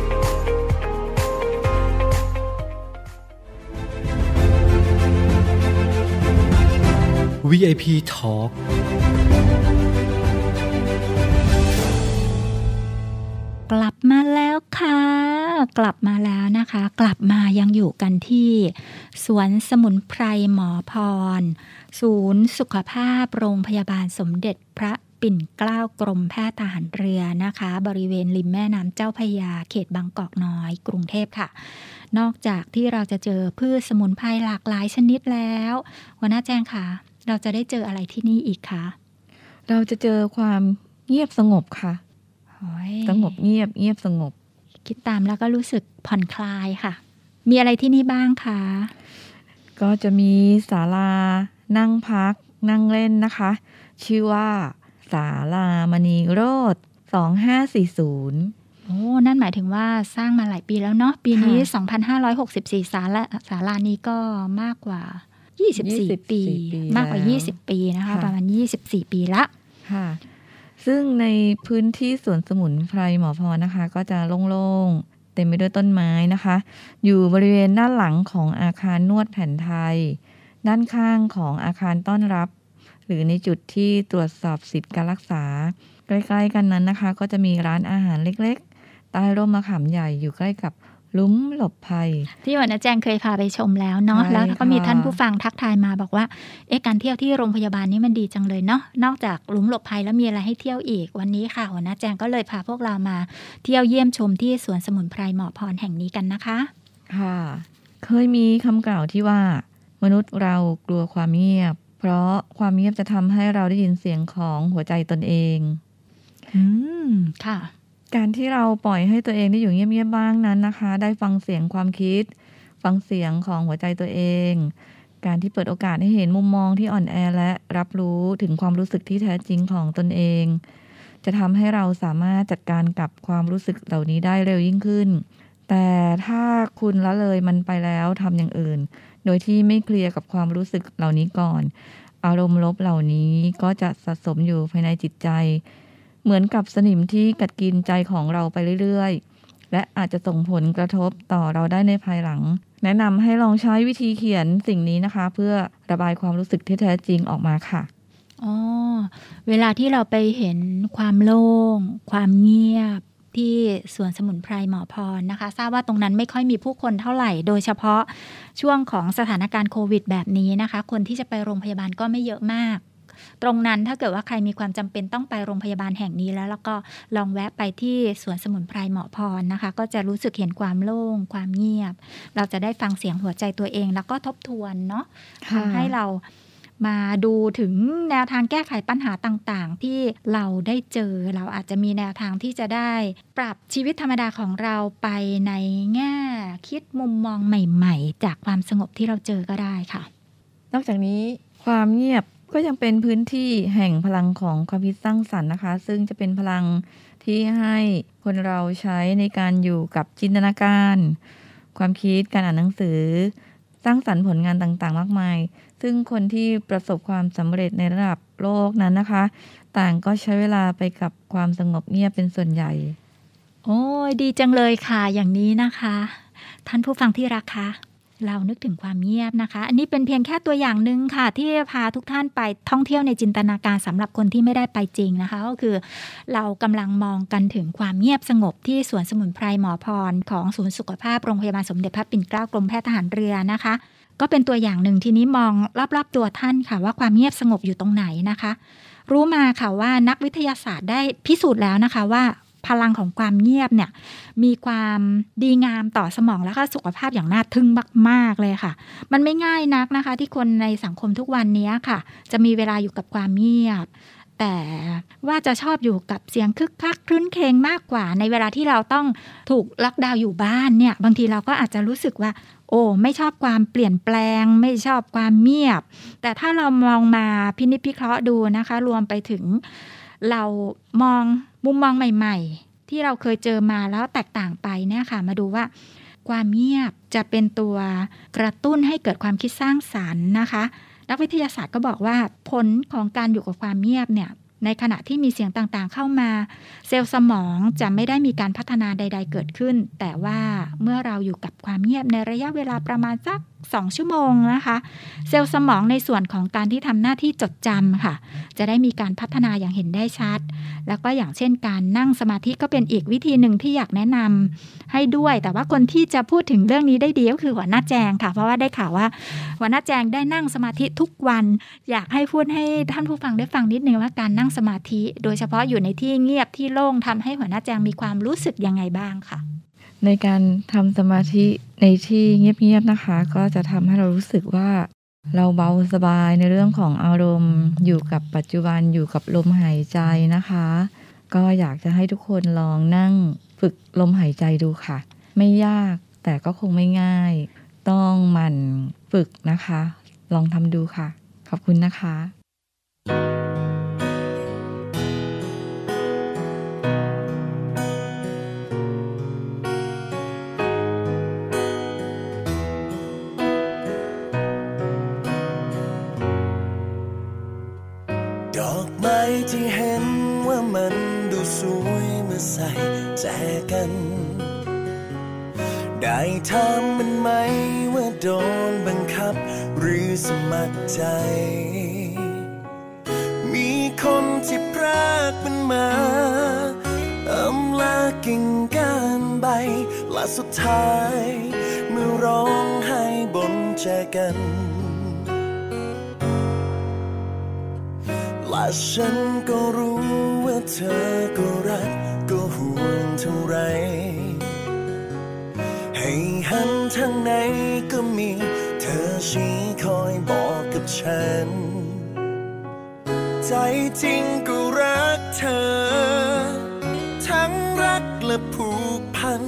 VIP Talk กลับมาแล้วค่ะ กลับมาแล้วนะคะ กลับมายังอยู่กันที่ สวนสมุนไพรหมอพร ศูนย์สุขภาพโรงพยาบาลสมเด็จพระปิ่นเกล้ากรมแพทย์ทหารเรือนะคะ บริเวณริมแม่น้ำเจ้าพยาเขตบางกอกน้อย กรุงเทพค่ะ นอกจากที่เราจะเจอพืชสมุนไพรหลากหลายชนิดแล้วหัวหน้าแจ้งค่ะ เราจะได้เจออะไรที่นี่อีกคะ เราจะเจอความเงียบสงบค่ะโอ้ยสงบเงียบเงียบสงบ คิดตามแล้วก็รู้สึกผ่อนคลายค่ะ มีอะไรที่นี่บ้างคะ ก็จะมีศาลา นั่งพัก นั่งเล่นนะคะ ชื่อว่าศาลามณีโรด2540โอ้ นั่นหมายถึงว่าสร้างมาหลายปีแล้วเนาะ ปีนี้ค่ะ2564 ศาลาศาลานี้ก็มากกว่า 24ปีปี มากกว่าแล้ว20 ปีนะคะค่ะประมาณ 24 ปีละค่ะ ซึ่งในพื้นที่สวนสมุนไพรหมอพรนะคะ ก็จะโล่งๆ เต็มไปด้วยต้นไม้นะคะ อยู่บริเวณด้านหลังของอาคารนวดแผนไทย ด้านข้างของอาคารต้อนรับ หรือในจุดที่ตรวจสอบสิทธิการรักษา ใกล้ๆกันนั้นนะคะ ก็จะมีร้านอาหารเล็กๆ ใต้ร่มมะขามใหญ่อยู่ใกล้กับห ลุมหลบภัย ที่วันนะแจงเคยพาไปชมแล้วเนาะใช่แล้วก็มีค่ะท่านผู้ฟังทักทายมาบอกว่าเอ๊ะการเที่ยวที่โรงพยาบาลนี้มันดีจังเลยเนาะนอกจากหลุมหลบภัยแล้วมีอะไรให้เที่ยวอีกวันนี้ค่ะหัวหน้าแจงก็เลยพาพวกเรามา เที่ยวเยี่ยมชมที่สวนสมุนไพรหมอพรแห่งนี้กันนะคะ ค่ะ เคยมีคำกล่าวที่ว่า มนุษย์เรากลัวความเงียบ เพราะความเงียบจะทำให้เราได้ยินเสียงของหัวใจตนเอง อืมค่ะ การที่เราปล่อยให้ตัวเองได้อยู่เงียบๆบ้างนั้นนะคะ ได้ฟังเสียงความคิด ฟังเสียงของหัวใจตัวเอง การที่เปิดโอกาสให้เห็นมุมมองที่อ่อนแอและรับรู้ถึงความรู้สึกที่แท้จริงของตนเอง จะทำให้เราสามารถจัดการกับความรู้สึกเหล่านี้ได้เร็วยิ่งขึ้น แต่ถ้าคุณละเลยมันไปแล้วทำอย่างอื่น โดยที่ไม่เคลียร์กับความรู้สึกเหล่านี้ก่อน อารมณ์ลบเหล่านี้ก็จะสะสมอยู่ภายในจิตใจ เหมือนกับสนิมที่กัดกินใจของเราไปเรื่อยๆ และอาจจะส่งผลกระทบต่อเราได้ในภายหลัง แนะนำให้ลองใช้วิธีเขียนสิ่งนี้นะคะ เพื่อระบายความรู้สึกที่แท้จริงออกมาค่ะอ๋อเวลาที่เราไปเห็นความโล่ง ความเงียบที่สวนสมุนไพรหมอพรนะคะ ทราบว่าตรงนั้นไม่ค่อยมีผู้คนเท่าไหร่ โดยเฉพาะช่วงของสถานการณ์โควิดแบบนี้นะคะ คนที่จะไปโรงพยาบาลก็ไม่เยอะมาก ตรงนั้นถ้าเกิดว่าใครมีความจำเป็นต้องไปโรงพยาบาลแห่งนี้แล้ว แล้วก็ลองแวะไปที่สวนสมุนไพรหมอพรนะคะ ก็จะรู้สึกเห็นความโล่ง ความเงียบ เราจะได้ฟังเสียงหัวใจตัวเอง แล้วก็ทบทวนเนาะค่ะทำให้เรามาดูถึงแนวทางแก้ไขปัญหาต่างๆ ที่เราได้เจอเราอาจจะมีแนวทางที่จะได้ ปรับชีวิตธรรมดาของเราไปในแง่คิดมุมมองใหม่ ๆ จากความสงบที่เราเจอก็ได้ค่ะ นอกจากนี้ความเงียบ ก็ยังเป็นพื้นที่แห่งพลังของความคิดสร้างสรรค์นะคะ ซึ่งจะเป็นพลังที่ให้คนเราใช้ในการอยู่กับจินตนาการ ความคิดการอ่านหนังสือ สร้างสรรค์ผลงานต่างๆ มากมาย ซึ่งคนที่ประสบความสำเร็จในระดับโลกนั้นนะคะ ต่างก็ใช้เวลาไปกับความสงบเงียบเป็นส่วนใหญ่ โอ้ยดีจังเลยค่ะ อย่างนี้นะคะ ท่านผู้ฟังที่รักคะ เรานึกถึงความเงียบนะคะ อันนี้เป็นเพียงแค่ตัวอย่างหนึ่งค่ะ ที่พาทุกท่านไปท่องเที่ยวในจินตนาการสำหรับคนที่ไม่ได้ไปจริงนะคะ ก็คือเรากำลังมองกันถึงความเงียบสงบที่สวนสมุนไพรหมอพร ของศูนย์สุขภาพโรงพยาบาลสมเด็จพระปิ่นเกล้ากรมแพทย์ทหารเรือนะคะ ก็เป็นตัวอย่างหนึ่งทีนี้มองรอบๆตัวท่านค่ะ ว่าความเงียบสงบอยู่ตรงไหนนะคะรู้มาค่ะว่านักวิทยาศาสตร์ได้พิสูจน์แล้วนะคะว่า พลังของความเงียบเนี่ยมีความดีงามต่อสมองและก็สุขภาพอย่างน่าทึ่งมาก ๆ เลยค่ะ มันไม่ง่ายนักนะคะ ที่คนในสังคมทุกวันนี้ค่ะ จะมีเวลาอยู่กับความเงียบ แต่ว่าจะชอบอยู่กับเสียงคึกคักคลื้นเคงมากกว่า ในเวลาที่เราต้องถูกล็อกดาวน์อยู่บ้านเนี่ย บางทีเราก็อาจจะรู้สึกว่าโอ้ไม่ชอบความเปลี่ยนแปลง ไม่ชอบความเงียบ แต่ถ้าเรามองมาพินิจพิเคราะห์ดูนะคะ รวมไปถึง เรามองมุมมองใหม่ ๆ ที่เราเคยเจอมาแล้วแตกต่างไปเนี่ยค่ะ มาดูว่าความเงียบจะเป็นตัวกระตุ้นให้เกิดความคิดสร้างสารรค์นะคะ นักวิทยาศาสตร์ก็บอกว่าผลของการอยู่กับความเงียบเนี่ยในขณะที่มีเสียงต่างๆเข้ามา เซลล์สมองจะไม่ได้มีการพัฒนาใด ๆ เกิดขึ้น แต่ว่าเมื่อเราอยู่กับความเงียบในระยะเวลาประมาณสัก 2 ชั่วโมงนะคะ เซลล์สมองในส่วนของการที่ทำหน้าที่จดจำค่ะ จะได้มีการพัฒนาอย่างเห็นได้ชัด แล้วก็อย่างเช่นการนั่งสมาธิก็เป็นอีกวิธีหนึ่งที่อยากแนะนำให้ด้วย แต่ว่าคนที่จะพูดถึงเรื่องนี้ได้ดีก็คือหัวหน้าแจงค่ะ เพราะว่าได้ข่าวว่าหัวหน้าแจงได้นั่งสมาธิทุกวัน อยากให้พูดให้ท่านผู้ฟังได้ฟังนิดนึงว่าการนั่งสมาธิ โดยเฉพาะอยู่ในที่เงียบที่โล่งทำให้หัวหน้าแจงมีความรู้สึกยังไงบ้างค่ะ ในการทำสมาธิในที่เงียบๆนะคะ ก็จะทำให้เรารู้สึกว่า เราเบาสบายในเรื่องของอารมณ์ อยู่กับปัจจุบันอยู่กับลมหายใจนะคะ ก็อยากจะให้ทุกคนลองนั่งฝึกลมหายใจดูค่ะ ไม่ยากแต่ก็คงไม่ง่าย ต้องหมั่นฝึกนะคะ ลองทำดูค่ะ ขอบคุณนะคะดอ ไม้ที่เห็นว่ามันดูสวยเมื่อใส่แจกัน ได้ถามมันไหมว่าโดนบังคับ หรือสมัครใจ มีคนที่พรากมันมาอำลากิ่งก้านใบและสุดท้าย เมื่อร้องไห้บนแจกัน ฉันก็รู้ว่าเธอก็รักก็ห่วงเท่าไร ให้หันทางไหนก็มี เธอชี้คอยบอกกับฉัน ใจจริงก็รักเธอ ทั้งรักและผูกพัน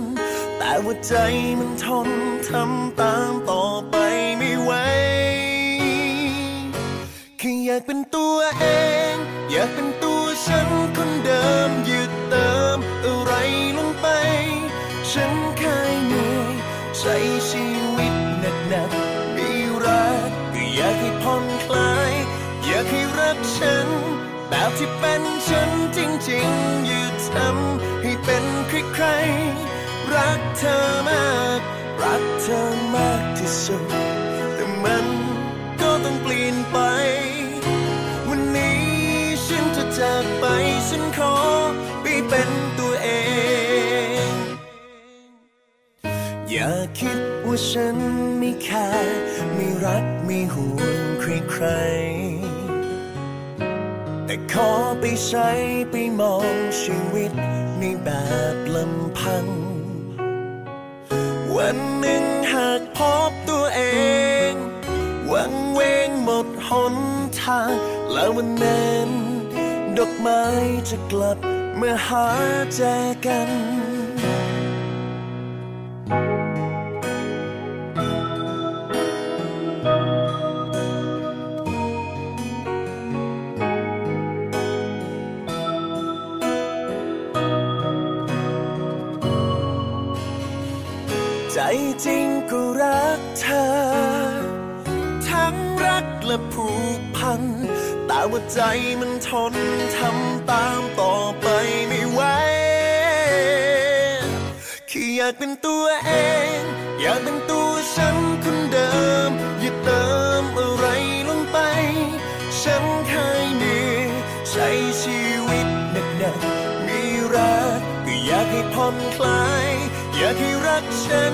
แต่ว่าใจมันทนทำตามต่อไปไม่ไหวแค่อยากเป็นตัวเอง อยากเป็นตัวฉันคนเดิมหยุดเติมอะไรลงไป ฉันเคยเหนื่อยใช้ชีวิตหนักๆมีรักก็อยากให้ผ่อนคลาย อยากให้รักฉัน แบบที่เป็นฉันจริงๆหยุดทำให้เป็นใครๆรักเธอมากรักเธอมากที่สุดแต่มันก็ต้องเปลี่ยนไป จากไปฉันขอไปเป็นตัวเอง อย่าคิดว่าฉันไม่แคร์ไม่รักไม่ห่วงใครๆแต่ขอไปใช้ไปมองชีวิตในแบบลำพัง วันหนึ่งหากพบตัวเองวังเวงหมดหนทางแล้ววันนั้น ดอกไม้จะกลับเมาหาแจกันใจจริงก็รักเธอ ทั้งรักและผูกพันแต่ ว่าใจมันทนทำตามต่อไปไม่ไหวแค่อยอยากเป็นตัวเอง อยากเป็นตัวฉันคนเดิม อย่าเติมอะไรลงไป ฉันเคยเหนื่อยใช้ชีวิตหนักๆมีรักก็อยากให้ผ่อนคลาย อยากให้รักฉัน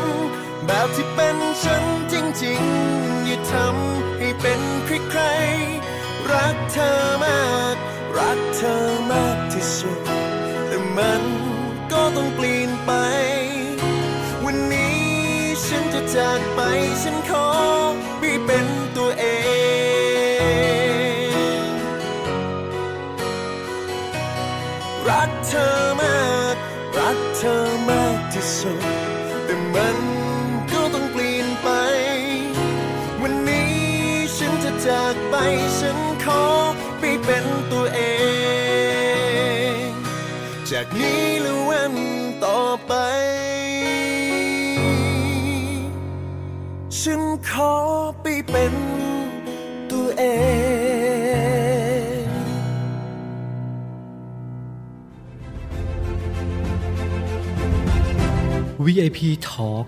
แบบที่เป็นฉันจริงๆ อย่าทำให้เป็นใครๆ รักเธอมาก รักเธอมากที่สุด แต่มันก็ต้องเปลี่ยนไป วันนี้ฉันจะจากไป ฉันขอไม่เป็นตัวเองรักเธอมาก รักเธอมากที่สุด แต่มันก็ต้องเปลี่ยนไป วันนี้ฉันจะจากไปฉัน จากนี้และวันต่อไป ฉันขอไปเป็นตัวเอง VIP Talk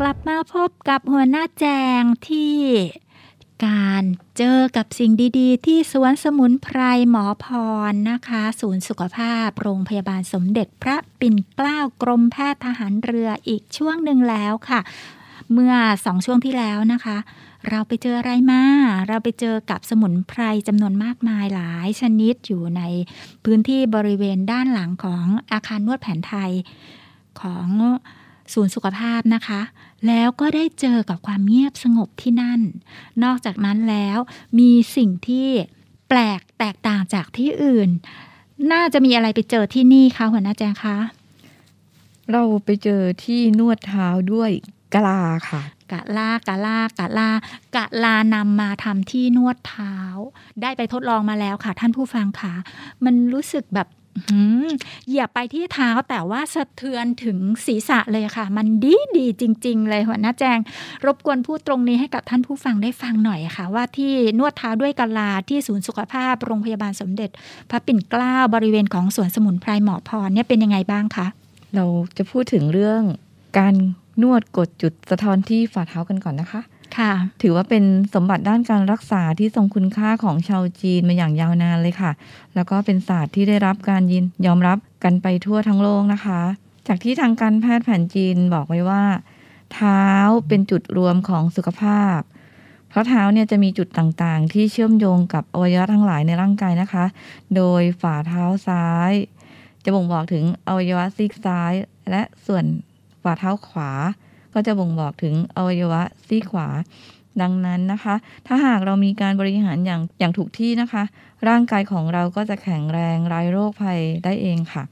กลับมาพบกับหัวหน้าแจงที่ การเจอกับสิ่งดีๆ ที่สวนสมุนไพรหมอพรนะคะ ศูนย์สุขภาพ โรงพยาบาลสมเด็จพระปิ่นเกล้ากรมแพทย์ทหารเรืออีกช่วงหนึ่งแล้วค่ะ เมื่อสองช่วงที่แล้วนะคะ เราไปเจออะไรมา เราไปเจอกับสมุนไพรจำนวนมากมายหลายชนิดอยู่ในพื้นที่บริเวณด้านหลังของอาคารนวดแผนไทยของ ศูนย์สุขภาพนะคะ แล้วก็ได้เจอกับความเงียบสงบที่นั่น นอกจากนั้นแล้วมีสิ่งที่แปลกแตกต่างจากที่อื่น น่าจะมีอะไรไปเจอที่นี่คะหัวหน้าแจงคะเราไปเจอที่นวดเท้าด้วยกะลาค่ะ กะลากะลากะลากะลานำมาทำที่นวดเท้า ได้ไปทดลองมาแล้วค่ะ ท่านผู้ฟังค่ะ มันรู้สึกแบบหืม เหยียบไปที่เท้าแต่ว่าสะเทือนถึงศีรษะเลยค่ะ มันดีดีจริง ๆ เลยหัวหน้าแจง รบกวนพูดตรงนี้ให้กับท่านผู้ฟังได้ฟังหน่อยค่ะ ว่าที่นวดเท้าด้วยกะลาที่ศูนย์สุขภาพโรงพยาบาลสมเด็จ พระปิ่นเกล้าบริเวณของสวนสมุนไพรหมอพรเนี่ยเป็นยังไงบ้างคะเราจะพูดถึงเรื่องการนวดกดจุดสะท้อนที่ฝ่าเท้ากันก่อนนะคะ ค่ะถือว่าเป็นสมบัติด้านการรักษาที่ทรงคุณค่าของชาวจีนมาอย่างยาวนานเลยค่ะ แล้วก็เป็นศาสตร์ที่ได้รับการยินยอมรับกันไปทั่วทั้งโลกนะคะ จากที่ทางการแพทย์แผนจีนบอกไว้ว่า เท้าเป็นจุดรวมของสุขภาพ เพราะเท้าเนี่ยจะมีจุดต่างๆ ที่เชื่อมโยงกับอวัยวะทั้งหลายในร่างกายนะคะ โดยฝ่าเท้าซ้าย จะบ่งบอกถึงอวัยวะซีกซ้าย และส่วนฝ่าเท้าขวา ก็จะบ่งบอกถึงอวัยวะซีขวา ดังนั้นนะคะ ถ้าหากเรามีการบริหารอย่างอย่างถูกที่นะคะ ร่างกายของเราก็จะแข็งแรงไร้โรคภัยได้เองค่ะ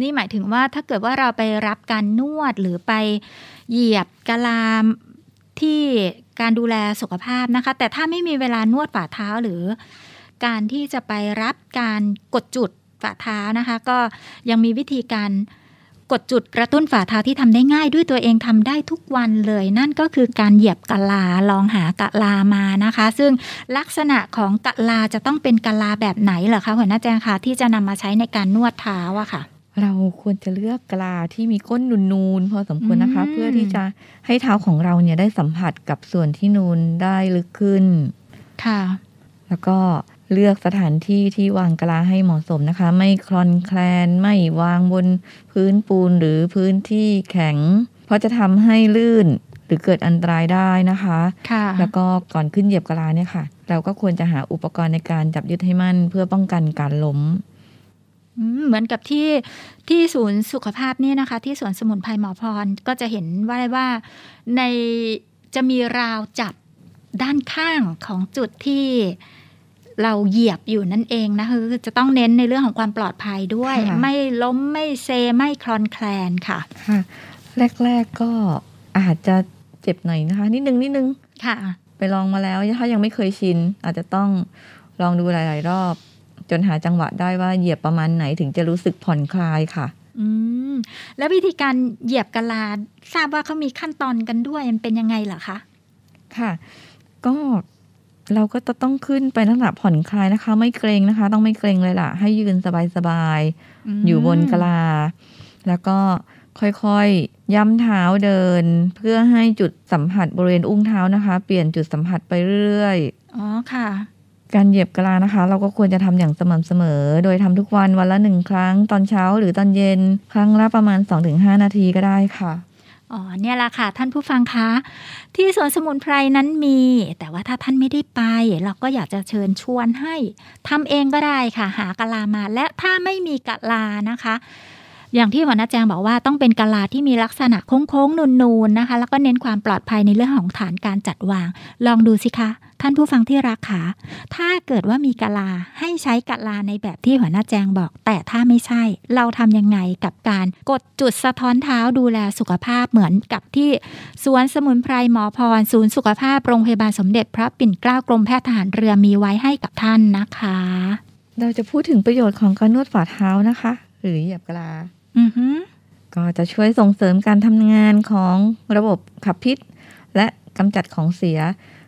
นี่หมายถึงว่าถ้าเกิดว่าเราไปรับการนวดหรือไปเหยียบกะลามที่การดูแลสุขภาพนะคะ แต่ถ้าไม่มีเวลานวดฝ่าเท้าหรือ การที่จะไปรับการกดจุดฝ่าเท้านะคะ ก็ยังมีวิธีการ กดจุดกระตุ้นฝ่าเท้าที่ทำได้ง่ายด้วยตัวเองทำได้ทุกวันเลย นั่นก็คือการเหยียบกะลาลองหากะลามานะคะ ซึ่งลักษณะของกะลาจะต้องเป็นกะลาแบบไหนเหรอคะหัวหน้าแจงคะที่จะนำมาใช้ในการนวดเท้าอะค่ะ เราควรจะเลือกกะลาที่มีก้นนูนๆพอสมควรนะคะอืมเพื่อที่จะให้เท้าของเราเนี่ยได้สัมผัสกับส่วนที่นูนได้ลึกขึ้นค่ะ แล้วก็ เลือกสถานที่ที่วางกะลาให้เหมาะสมนะคะ ไม่คลอนแคลน ไม่วางบนพื้นปูนหรือพื้นที่แข็ง เพราะจะทำให้ลื่นหรือเกิดอันตรายได้นะคะค่ะแล้วก็ก่อนขึ้นเหยียบกะลาเนี่ยค่ะ เราก็ควรจะหาอุปกรณ์ในการจับยึดให้มั่น เพื่อป้องกันการล้มอืมเหมือนกับที่ที่ศูนย์สุขภาพนี่นะคะ ที่สวนสมุนไพรหมอพรก็จะเห็นว่าว่าในจะมีราวจับด้านข้างของจุดที่ เราเหยียบอยู่นั่นเองนะคะคือจะต้องเน้นในเรื่องของความปลอดภัยด้วยค่ะไม่ล้มไม่เซไม่คลอนแคลนค่ะค่ะ แรก ๆก็อาจจะเจ็บหน่อยนะคะ นิดนึงนิดนึงค่ะ ไปลองมาแล้วถ้ายังไม่เคยชิน อาจจะต้องลองดูหลาย ๆ รอบ จนหาจังหวะได้ว่าเหยียบประมาณไหนถึงจะรู้สึกผ่อนคลายค่ะ อืมแล้ววิธีการเหยียบกะลาทราบว่าเขามีขั้นตอนกันด้วยมันเป็นยังไงเหรอคะค่ะ ก็ เราก็จะต้องขึ้นไปลักษณะผ่อนคลายนะคะ ไม่เกรงนะคะ ต้องไม่เกรงเลยล่ะ ให้ยืนสบายๆอยู่บนกะลา แล้วก็ค่อยๆ ย้ำเท้าเดิน เพื่อให้จุดสัมผัสบริเวณอุ้งเท้านะคะ เปลี่ยนจุดสัมผัสไปเรื่อยๆ อ๋อค่ะ การเหยียบกะลานะคะ เราก็ควรจะทำอย่างสม่ำเสมอ โดยทำทุกวันวันละหนึ่งครั้งตอนเช้าหรือตอนเย็นครั้งละประมาณ 2-5 นาทีก็ได้ค่ะ อ๋อเนี่ยแหละค่ะท่านผู้ฟังคะ ที่สวนสมุนไพรนั้นมี แต่ว่าถ้าท่านไม่ได้ไป เราก็อยากจะเชิญชวนให้ทำเองก็ได้ค่ะ หากะลามา และถ้าไม่มีกะลานะคะ อย่างที่หัวหน้าแจงบอกว่าต้องเป็นกะลาที่มีลักษณะโค้งๆนูนๆนะคะ แล้วก็เน้นความปลอดภัยในเรื่องของฐานการจัดวาง ลองดูสิคะ ท่านผู้ฟังที่รักค่ะถ้าเกิดว่ามีกะลาให้ใช้กะลาในแบบที่หัวหน้าแจงบอก แต่ถ้าไม่ใช่ เราทำยังไงกับการกดจุดสะท้อนเท้าดูแลสุขภาพเหมือนกับที่สวนสมุนไพรหมอพร ศูนย์สุขภาพโรงพยาบาลสมเด็จพระปิ่นเกล้ากรมแพทย์ทหารเรือมีไว้ให้กับท่านนะคะ เราจะพูดถึงประโยชน์ของการนวดฝ่าเท้านะคะ หรือเหยียบกะลาอือฮึก็จะช่วยส่งเสริมการทำงานของระบบขับพิษ และกำจัดของเสีย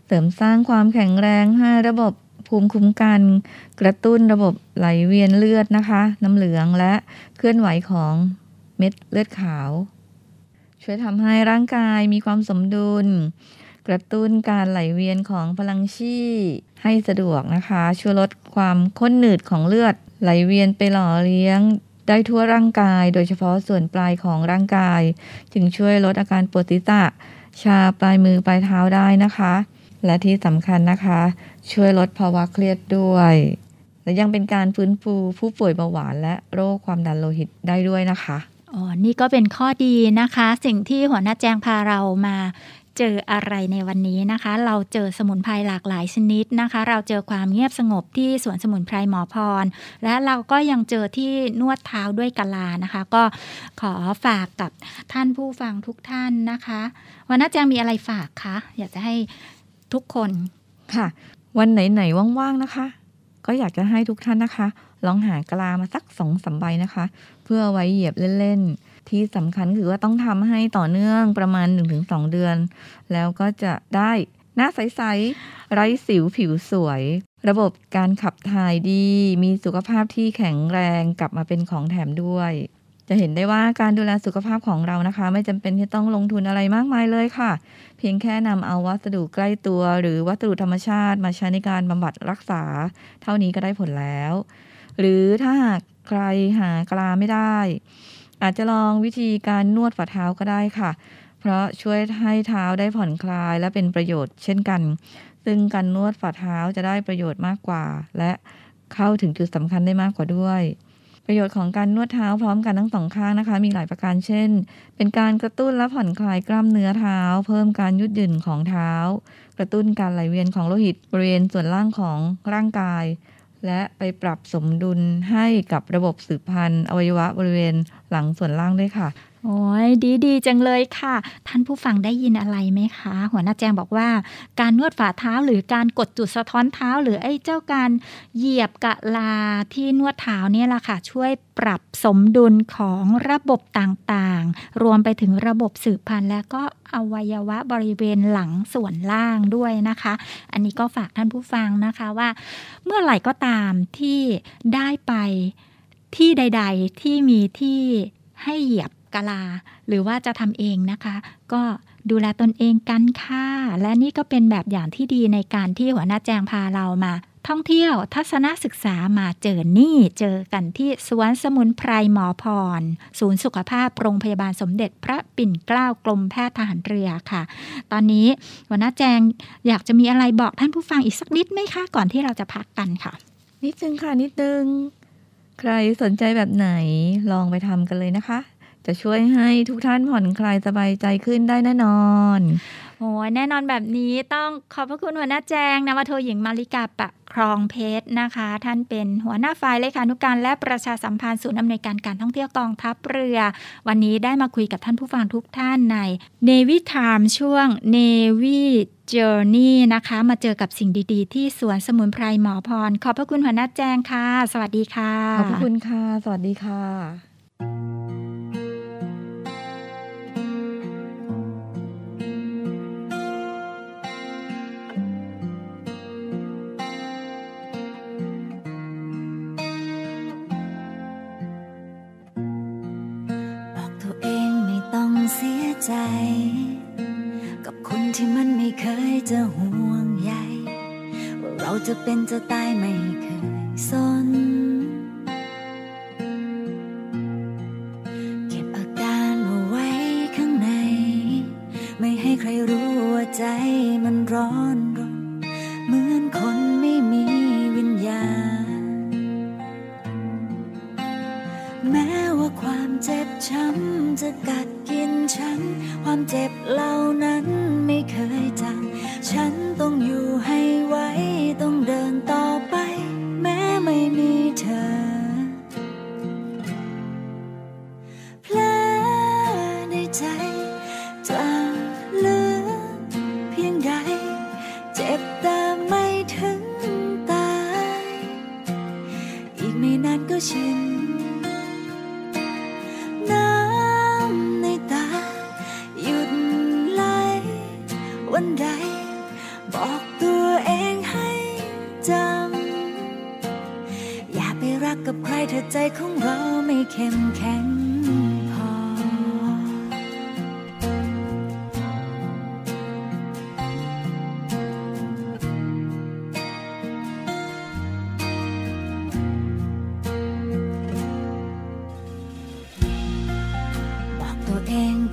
เสริมสร้างความแข็งแรงให้ระบบภูมิคุ้มกัน กระตุ้นระบบไหลเวียนเลือดนะคะ น้ำเหลืองและเคลื่อนไหวของเม็ดเลือดขาว ช่วยทำให้ร่างกายมีความสมดุล กระตุ้นการไหลเวียนของพลังชีให้สะดวกนะคะ ช่วยลดความข้นหนืดของเลือด ไหลเวียนไปหล่อเลี้ยงได้ทั่วร่างกาย โดยเฉพาะส่วนปลายของร่างกาย จึงช่วยลดอาการปวดศีรษะชาปลายมือปลายเท้าได้นะคะ และที่สำคัญนะคะ ช่วยลดภาวะเครียดด้วย และยังเป็นการฟื้นฟูผู้ป่วยเบาหวานและโรคความดันโลหิตได้ด้วยนะคะอ๋อนี่ก็เป็นข้อดีนะคะ สิ่งที่หัวหน้าแจงพาเรามาเจออะไรในวันนี้นะคะ เราเจอสมุนไพรหลากหลายชนิดนะคะ เราเจอความเงียบสงบที่สวนสมุนไพรหมอพร และเราก็ยังเจอที่นวดเท้าด้วยกะลานะคะ ก็ขอฝากกับท่านผู้ฟังทุกท่านนะคะหัวหน้าแจงมีอะไรฝากคะอยากจะให้ ทุกคนค่ะ วันไหนๆว่างๆนะคะ ก็อยากจะให้ทุกท่านนะคะ ลองหากลามาสักสองสามใบนะคะ เพื่อไว้เหยียบเล่นๆ ที่สำคัญคือว่าต้องทำให้ต่อเนื่องประมาณ 1-2 เดือน แล้วก็จะได้หน้าใส ๆ ไร้สิวผิวสวย ระบบการขับถ่ายดี มีสุขภาพที่แข็งแรงกลับมาเป็นของแถมด้วย จะเห็นได้ว่าการดูแลสุขภาพของเรานะคะ ไม่จำเป็นที่ต้องลงทุนอะไรมากมายเลยค่ะ เพียงแค่นำเอาวัสดุใกล้ตัว หรือวัสดุธรรมชาติมาใช้ในการบำบัดรักษา เท่านี้ก็ได้ผลแล้ว หรือถ้าหากใครหากลาไม่ได้ อาจจะลองวิธีการนวดฝ่าเท้าก็ได้ค่ะ เพราะช่วยให้เท้าได้ผ่อนคลายและเป็นประโยชน์เช่นกัน ซึ่งการนวดฝ่าเท้าจะได้ประโยชน์มากกว่า และเข้าถึงจุดสำคัญได้มากกว่าด้วย ประโยชน์ของการนวดเท้าพร้อมกันทั้งสองข้างนะคะ มีหลายประการเช่น เป็นการกระตุ้นและผ่อนคลายกล้ามเนื้อเท้า เพิ่มการยืดหยุ่นของเท้า กระตุ้นการไหลเวียนของโลหิตบริเวณส่วนล่างของร่างกาย และไปปรับสมดุลให้กับระบบสืบพันธุ์อวัยวะบริเวณหลังส่วนล่างด้วยค่ะ โอ้ยดีดีจังเลยค่ะ ท่านผู้ฟังได้ยินอะไรไหมคะ หัวหน้าแจงบอกว่าการนวดฝ่าเท้าหรือการกดจุดสะท้อนเท้า หรือไอ้เจ้าการเหยียบกะลาที่นวดเท้าเนี่ยแหละค่ะ ช่วยปรับสมดุลของระบบต่างๆ รวมไปถึงระบบสืบพันธุ์และก็อวัยวะบริเวณหลังส่วนล่างด้วยนะคะ อันนี้ก็ฝากท่านผู้ฟังนะคะว่า เมื่อไหร่ก็ตามที่ได้ไปที่ใด ๆ ที่มีที่ให้เหยียบ กะลา หรือว่าจะทำเองนะคะ ก็ดูแลตนเองกันค่ะ และนี่ก็เป็นแบบอย่างที่ดีในการที่หัวหน้าแจงพาเรามา ท่องเที่ยวทัศนศึกษามาเจอนี่เจอกันที่สวนสมุนไพรหมอพร ศูนย์สุขภาพโรงพยาบาลสมเด็จพระปิ่นเกล้ากรมแพทย์ทหารเรือค่ะ ตอนนี้หัวหน้าแจงอยากจะมีอะไรบอกท่านผู้ฟังอีกสักนิดไหมคะ ก่อนที่เราจะพักกันค่ะ นิดนึงค่ะนิดนึง ใครสนใจแบบไหนลองไปทำกันเลยนะคะ จะช่วยให้ทุกท่านผ่อนคลายสบายใจขึ้นได้แน่นอนโอ้ยแน่นอนแบบนี้ต้องขอบพระคุณหัวหน้าแจงนาวาโทหญิงมาริกาปะครองเพชรนะคะ ท่านเป็นหัวหน้าฝ่ายเลขานุการและประชาสัมพันธ์ศูนย์อำนวยการการท่องเที่ยวกองทัพเรือ วันนี้ได้มาคุยกับท่านผู้ฟังทุกท่านใน Navy Time ช่วง Navy Journey นะคะ มาเจอกับสิ่งดีๆ ที่สวนสมุนไพรหมอพร ขอบพระคุณหัวหน้าแจงค่ะ สวัสดีค่ะ ขอบพระคุณค่ะ สวัสดีค่ะ จะห่วงใยว่าเราจะเป็นจะตายไม่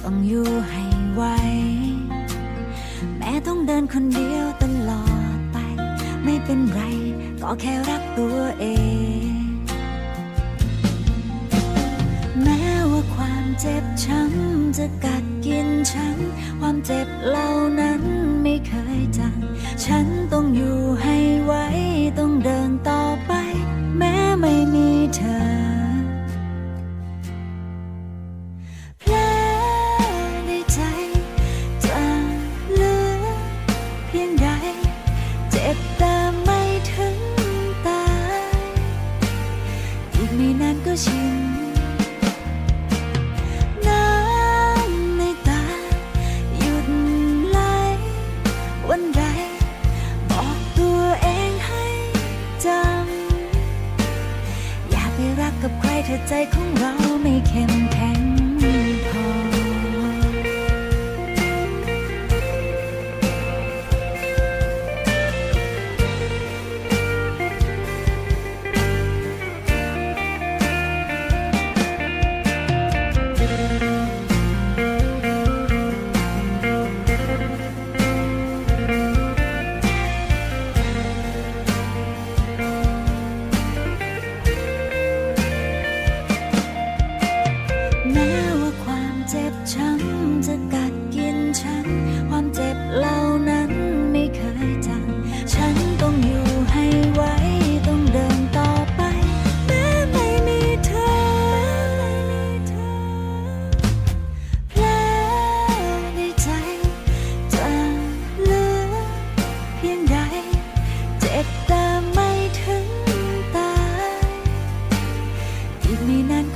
ต้องอยู่ให้ไวแม้ต้องเดินคนเดียวตลอดไป ไม่เป็นไร ก็แค่รักตัวเอง แม้ว่าความเจ็บช้ำจะกัดกินฉัน ความเจ็บเหล่านั้นไม่เคยจางฉันต้องอยู่ให้ไหวต้องเดินต่อไป แม้ไม่มีเธอ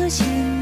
心。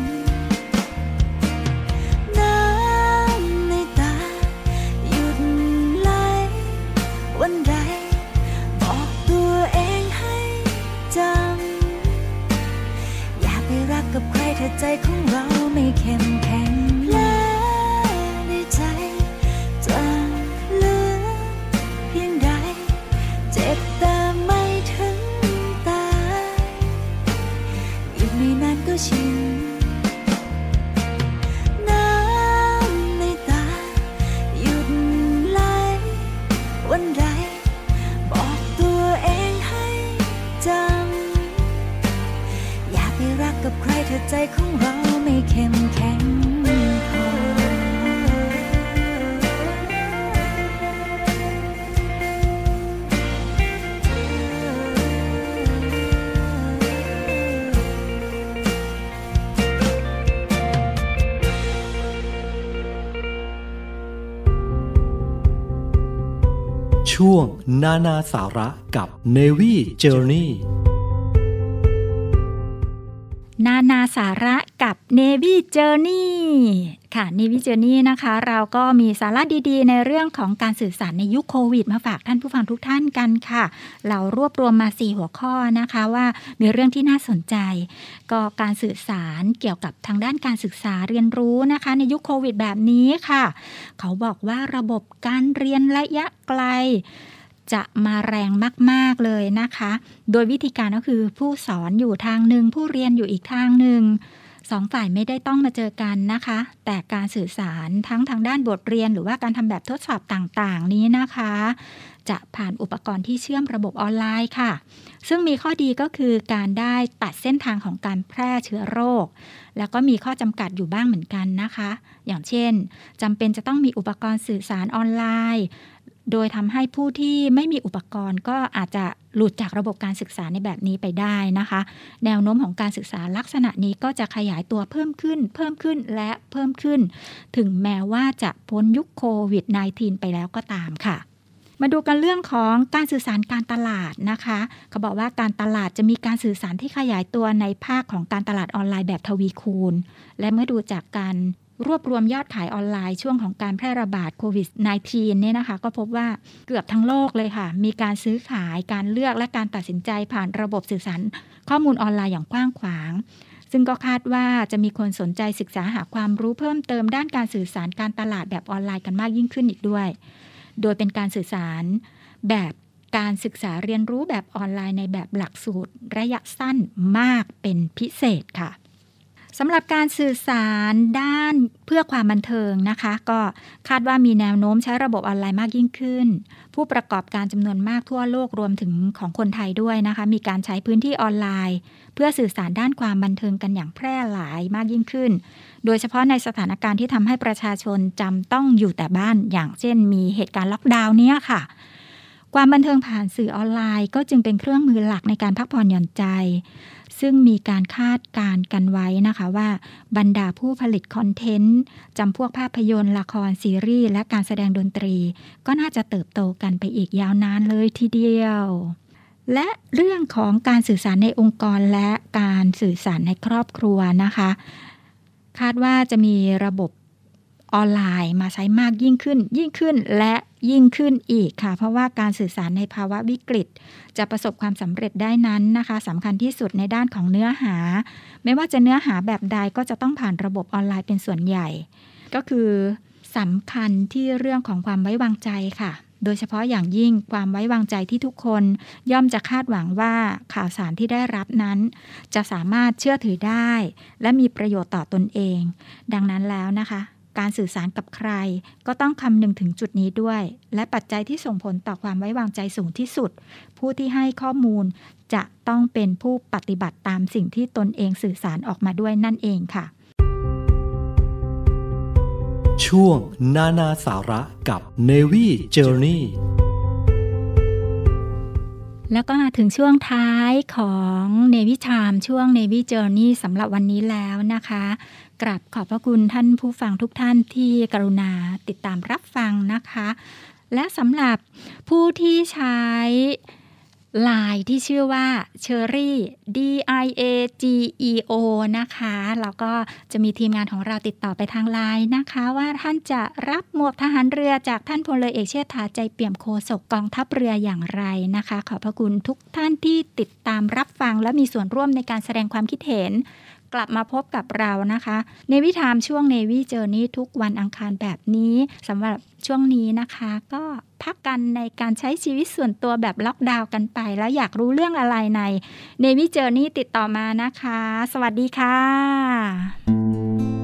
นานาสาระกับ Navy Journeyนานาสาระกับ Navy Journey ค่ะ Navy Journey นะคะ เราก็มีสาระดีๆ ในเรื่องของการสื่อสารในยุคโควิด มาฝากท่านผู้ฟังทุกท่านกันค่ะ เรารวบรวมมา 4 หัวข้อนะคะว่ามีเรื่องที่น่าสนใจ ก็การสื่อสารเกี่ยวกับทางด้านการศึกษาเรียนรู้นะคะ ในยุคโควิดแบบนี้ค่ะ เขาบอกว่าระบบการเรียนระยะไกล จะมาแรงมาก ๆ เลยนะคะ โดยวิธีการก็คือผู้สอนอยู่ทางหนึ่งผู้เรียนอยู่อีกทางหนึ่งสองฝ่ายไม่ได้ต้องมาเจอกันนะคะ แต่การสื่อสารทั้งทางด้านบทเรียน หรือว่าการทำแบบทดสอบต่างๆ นี้นะคะ จะผ่านอุปกรณ์ที่เชื่อมระบบออนไลน์ค่ะ ซึ่งมีข้อดีก็คือการได้ตัดเส้นทางของการแพร่เชื้อโรค แล้วก็มีข้อจำกัดอยู่บ้างเหมือนกันนะคะ อย่างเช่นจำเป็นจะต้องมีอุปกรณ์สื่อสารออนไลน์ โดยทำให้ผู้ที่ไม่มีอุปกรณ์ก็อาจจะหลุดจากระบบการศึกษาในแบบนี้ไปได้นะคะ แนวโน้มของการศึกษาลักษณะนี้ก็จะขยายตัวเพิ่มขึ้น เพิ่มขึ้นและเพิ่มขึ้น ถึงแม้ว่าจะพ้นยุคโควิด -19 ไปแล้วก็ตามค่ะมาดูกันเรื่องของการสื่อสารการตลาดนะคะ เขาบอกว่าการตลาดจะมีการสื่อสารที่ขยายตัวในภาคของการตลาดออนไลน์แบบทวีคูณ และเมื่อดูจากการ รวบรวมยอดขายออนไลน์ช่วงของการแพร่ระบาดโควิด -19 เนี่ยนะคะ ก็พบว่าเกือบทั้งโลกเลยค่ะ มีการซื้อขายการเลือกและการตัดสินใจผ่านระบบสื่อสารข้อมูลออนไลน์อย่างกว้างขวาง ซึ่งก็คาดว่าจะมีคนสนใจศึกษาหาความรู้เพิ่มเติมด้านการสื่อสารการตลาดแบบออนไลน์กันมากยิ่งขึ้นอีกด้วย โดยเป็นการสื่อสารแบบการศึกษาเรียนรู้แบบออนไลน์ในแบบหลักสูตร ระยะสั้นมากเป็นพิเศษค่ะ สำหรับการสื่อสารด้านเพื่อความบันเทิงนะคะ ก็คาดว่ามีแนวโน้มใช้ระบบออนไลน์มากยิ่งขึ้น ผู้ประกอบการจำนวนมากทั่วโลกรวมถึงของคนไทยด้วยนะคะ มีการใช้พื้นที่ออนไลน์ เพื่อสื่อสารด้านความบันเทิงกันอย่างแพร่หลายมากยิ่งขึ้น โดยเฉพาะในสถานการณ์ที่ทำให้ประชาชนจำต้องอยู่แต่บ้านอย่างเช่น มีเหตุการณ์ล็อกดาวน์เนี่ยค่ะความบันเทิงผ่านสื่อออนไลน์ ก็จึงเป็นเครื่องมือหลักในการพักผ่อนหย่อนใจ ซึ่งมีการคาดการณ์กันไว้นะคะว่า บรรดาผู้ผลิตคอนเทนต์จำพวกภาพยนตร์ ละครซีรีส์และการแสดงดนตรี ก็น่าจะเติบโตกันไปอีกยาวนานเลยทีเดียว และเรื่องของการสื่อสารในองค์กรและการสื่อสารในครอบครัวนะคะ คาดว่าจะมีระบบ ออนไลน์มาใช้มากยิ่งขึ้น ยิ่งขึ้นและยิ่งขึ้นอีกค่ะ เพราะว่าการสื่อสารในภาวะวิกฤต จะประสบความสำเร็จได้นั้นนะคะสำคัญที่สุดในด้านของเนื้อหา ไม่ว่าจะเนื้อหาแบบใดก็จะต้องผ่านระบบออนไลน์เป็นส่วนใหญ่ ก็คือสำคัญที่เรื่องของความไว้วางใจค่ะโดยเฉพาะอย่างยิ่งความไว้วางใจที่ทุกคน ย่อมจะคาดหวังว่าข่าวสารที่ได้รับนั้น จะสามารถเชื่อถือได้ และมีประโยชน์ต่อตนเอง ดังนั้นแล้วนะคะ การสื่อสารกับใคร ก็ต้องคำนึงถึงจุดนี้ด้วย และปัจจัยที่ส่งผลต่อความไว้วางใจสูงที่สุด ผู้ที่ให้ข้อมูลจะต้องเป็นผู้ปฏิบัติตามสิ่งที่ตนเองสื่อสารออกมาด้วยนั่นเองค่ะ ช่วงนานาสาระกับ Navy Journey แล้วก็มาถึงช่วงท้ายของ Navy Time ช่วง Navy Journey สำหรับวันนี้แล้วนะคะ กราบขอบพระคุณท่านผู้ฟังทุกท่านที่กรุณาติดตามรับฟังนะคะ และสำหรับผู้ที่ใช้ไลน์ที่ชื่อว่า Cherry D I A G E O นะคะ แล้วก็จะมีทีมงานของเราติดต่อไปทางไลน์นะคะ ว่าท่านจะรับหมวกทหารเรือจากท่านพลเรือเอกเชษฐาใจเปี่ยมโคศกกองทัพเรืออย่างไรนะคะ ขอบพระคุณทุกท่านที่ติดตามรับฟังและมีส่วนร่วมในการแสดงความคิดเห็น กลับมาพบกับเรานะคะในวิธามช่วงเนวิเจอร์นี้ทุกวันอังคารแบบนี้สำหรับช่วงนี้นะคะ ก็พักกันในการใช้ชีวิตส่วนตัวแบบล็อกดาวน์กันไป แล้วอยากรู้เรื่องอะไรในเนวิเจอร์นี้ติดต่อมานะคะ สวัสดีค่ะ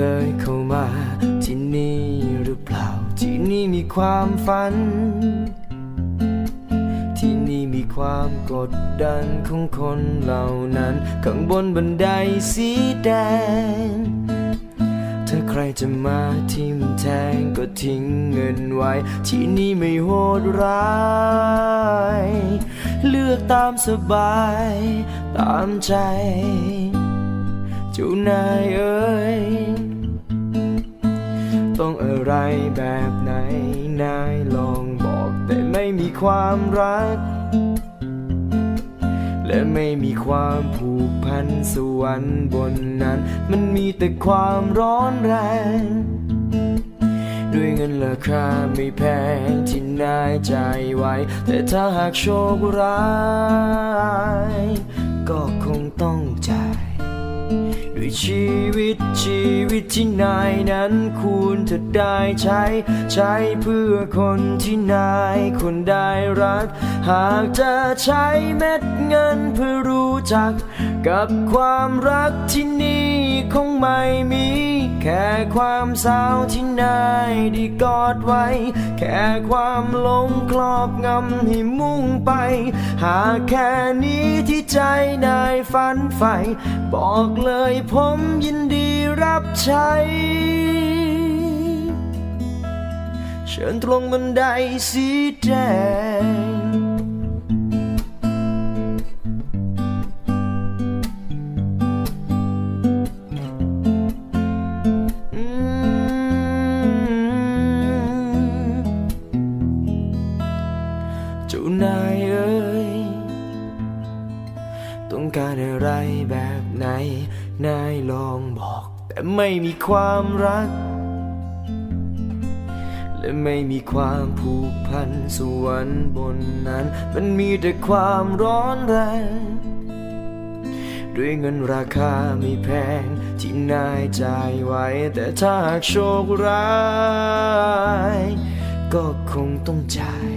เคยเข้ามาที่นี่หรือเปล่า ที่นี่มีความฝัน ที่นี่มีความกดดันของคนเหล่านั้น ข้างบนบันไดสีแดง ถ้าใครจะมาทิมแทงก็ทิ้งเงินไว้ ที่นี่ไม่โหดร้ายเลือกตามสบายตามใจเจ้านายเอ้ย ต้องอะไรแบบไหน นายลองบอก แต่ไม่มีความรัก และไม่มีความผูกพันสวรรค์บนนั้น มันมีแต่ความร้อนแรง ด้วยเงินราคาไม่แพงที่นายใจไว้ แต่ถ้าหากโชคร้าย ก็คงต้องจ่าย ด้วยชีวิต ชีวิตที่นายนั้นควรจะได้ใช้ ใช้เพื่อคนที่นายคนได้รัก หากจะใช้เม็ดเงินเพื่อรู้จัก กับความรักที่นี่คงไม่มี แค่ความสาวที่นายได้กอดไว้ แค่ความหลงครอบงำให้มุ่งไป หากแค่นี้ที่ใจนายฝันใฝ่บอกเลยผมยินดีรับใช้ เชิญตรงบันไดสีแดง ความรัก และไม่มีความผูกพันสวรรค์บนนั้น มันมีแต่ความร้อนแรง ด้วยเงินราคาไม่แพงที่นายจ่ายไว้ แต่ถ้าหากโชคร้าย ก็คงต้องจ่าย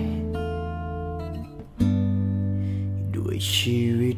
ด้วยชีวิต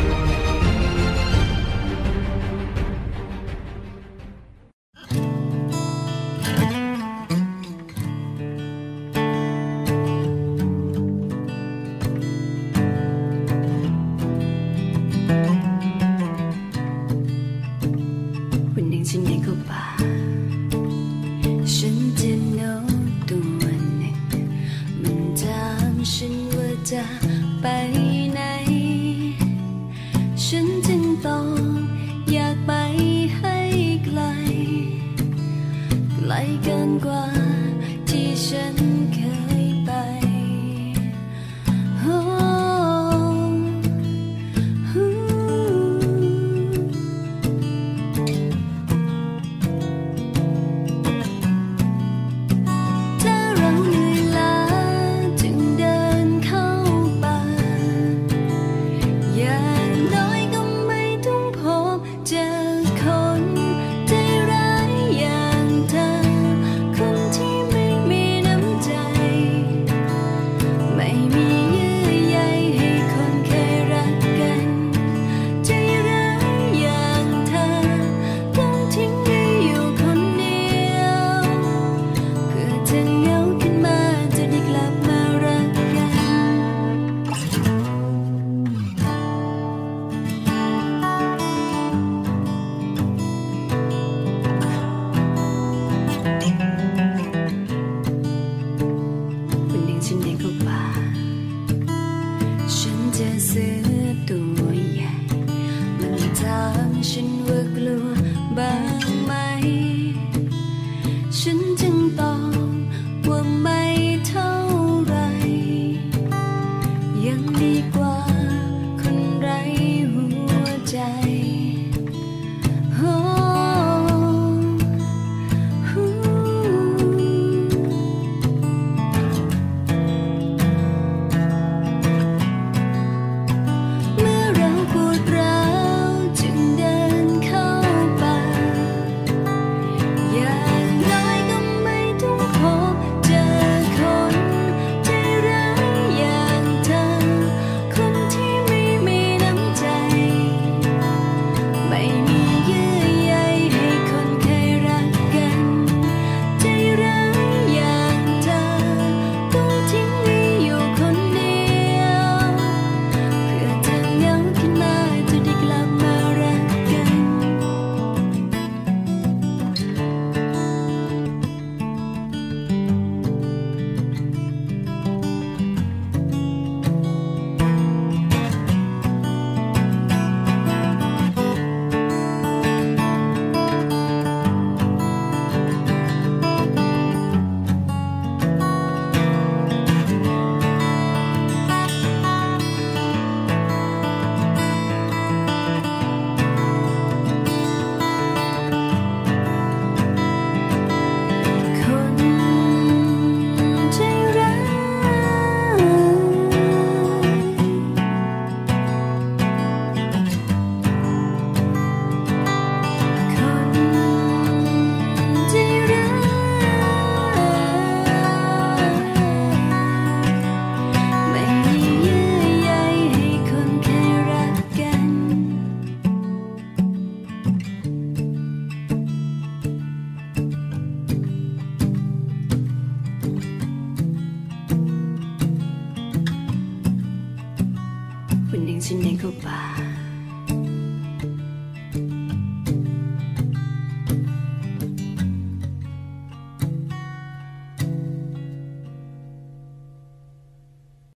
ห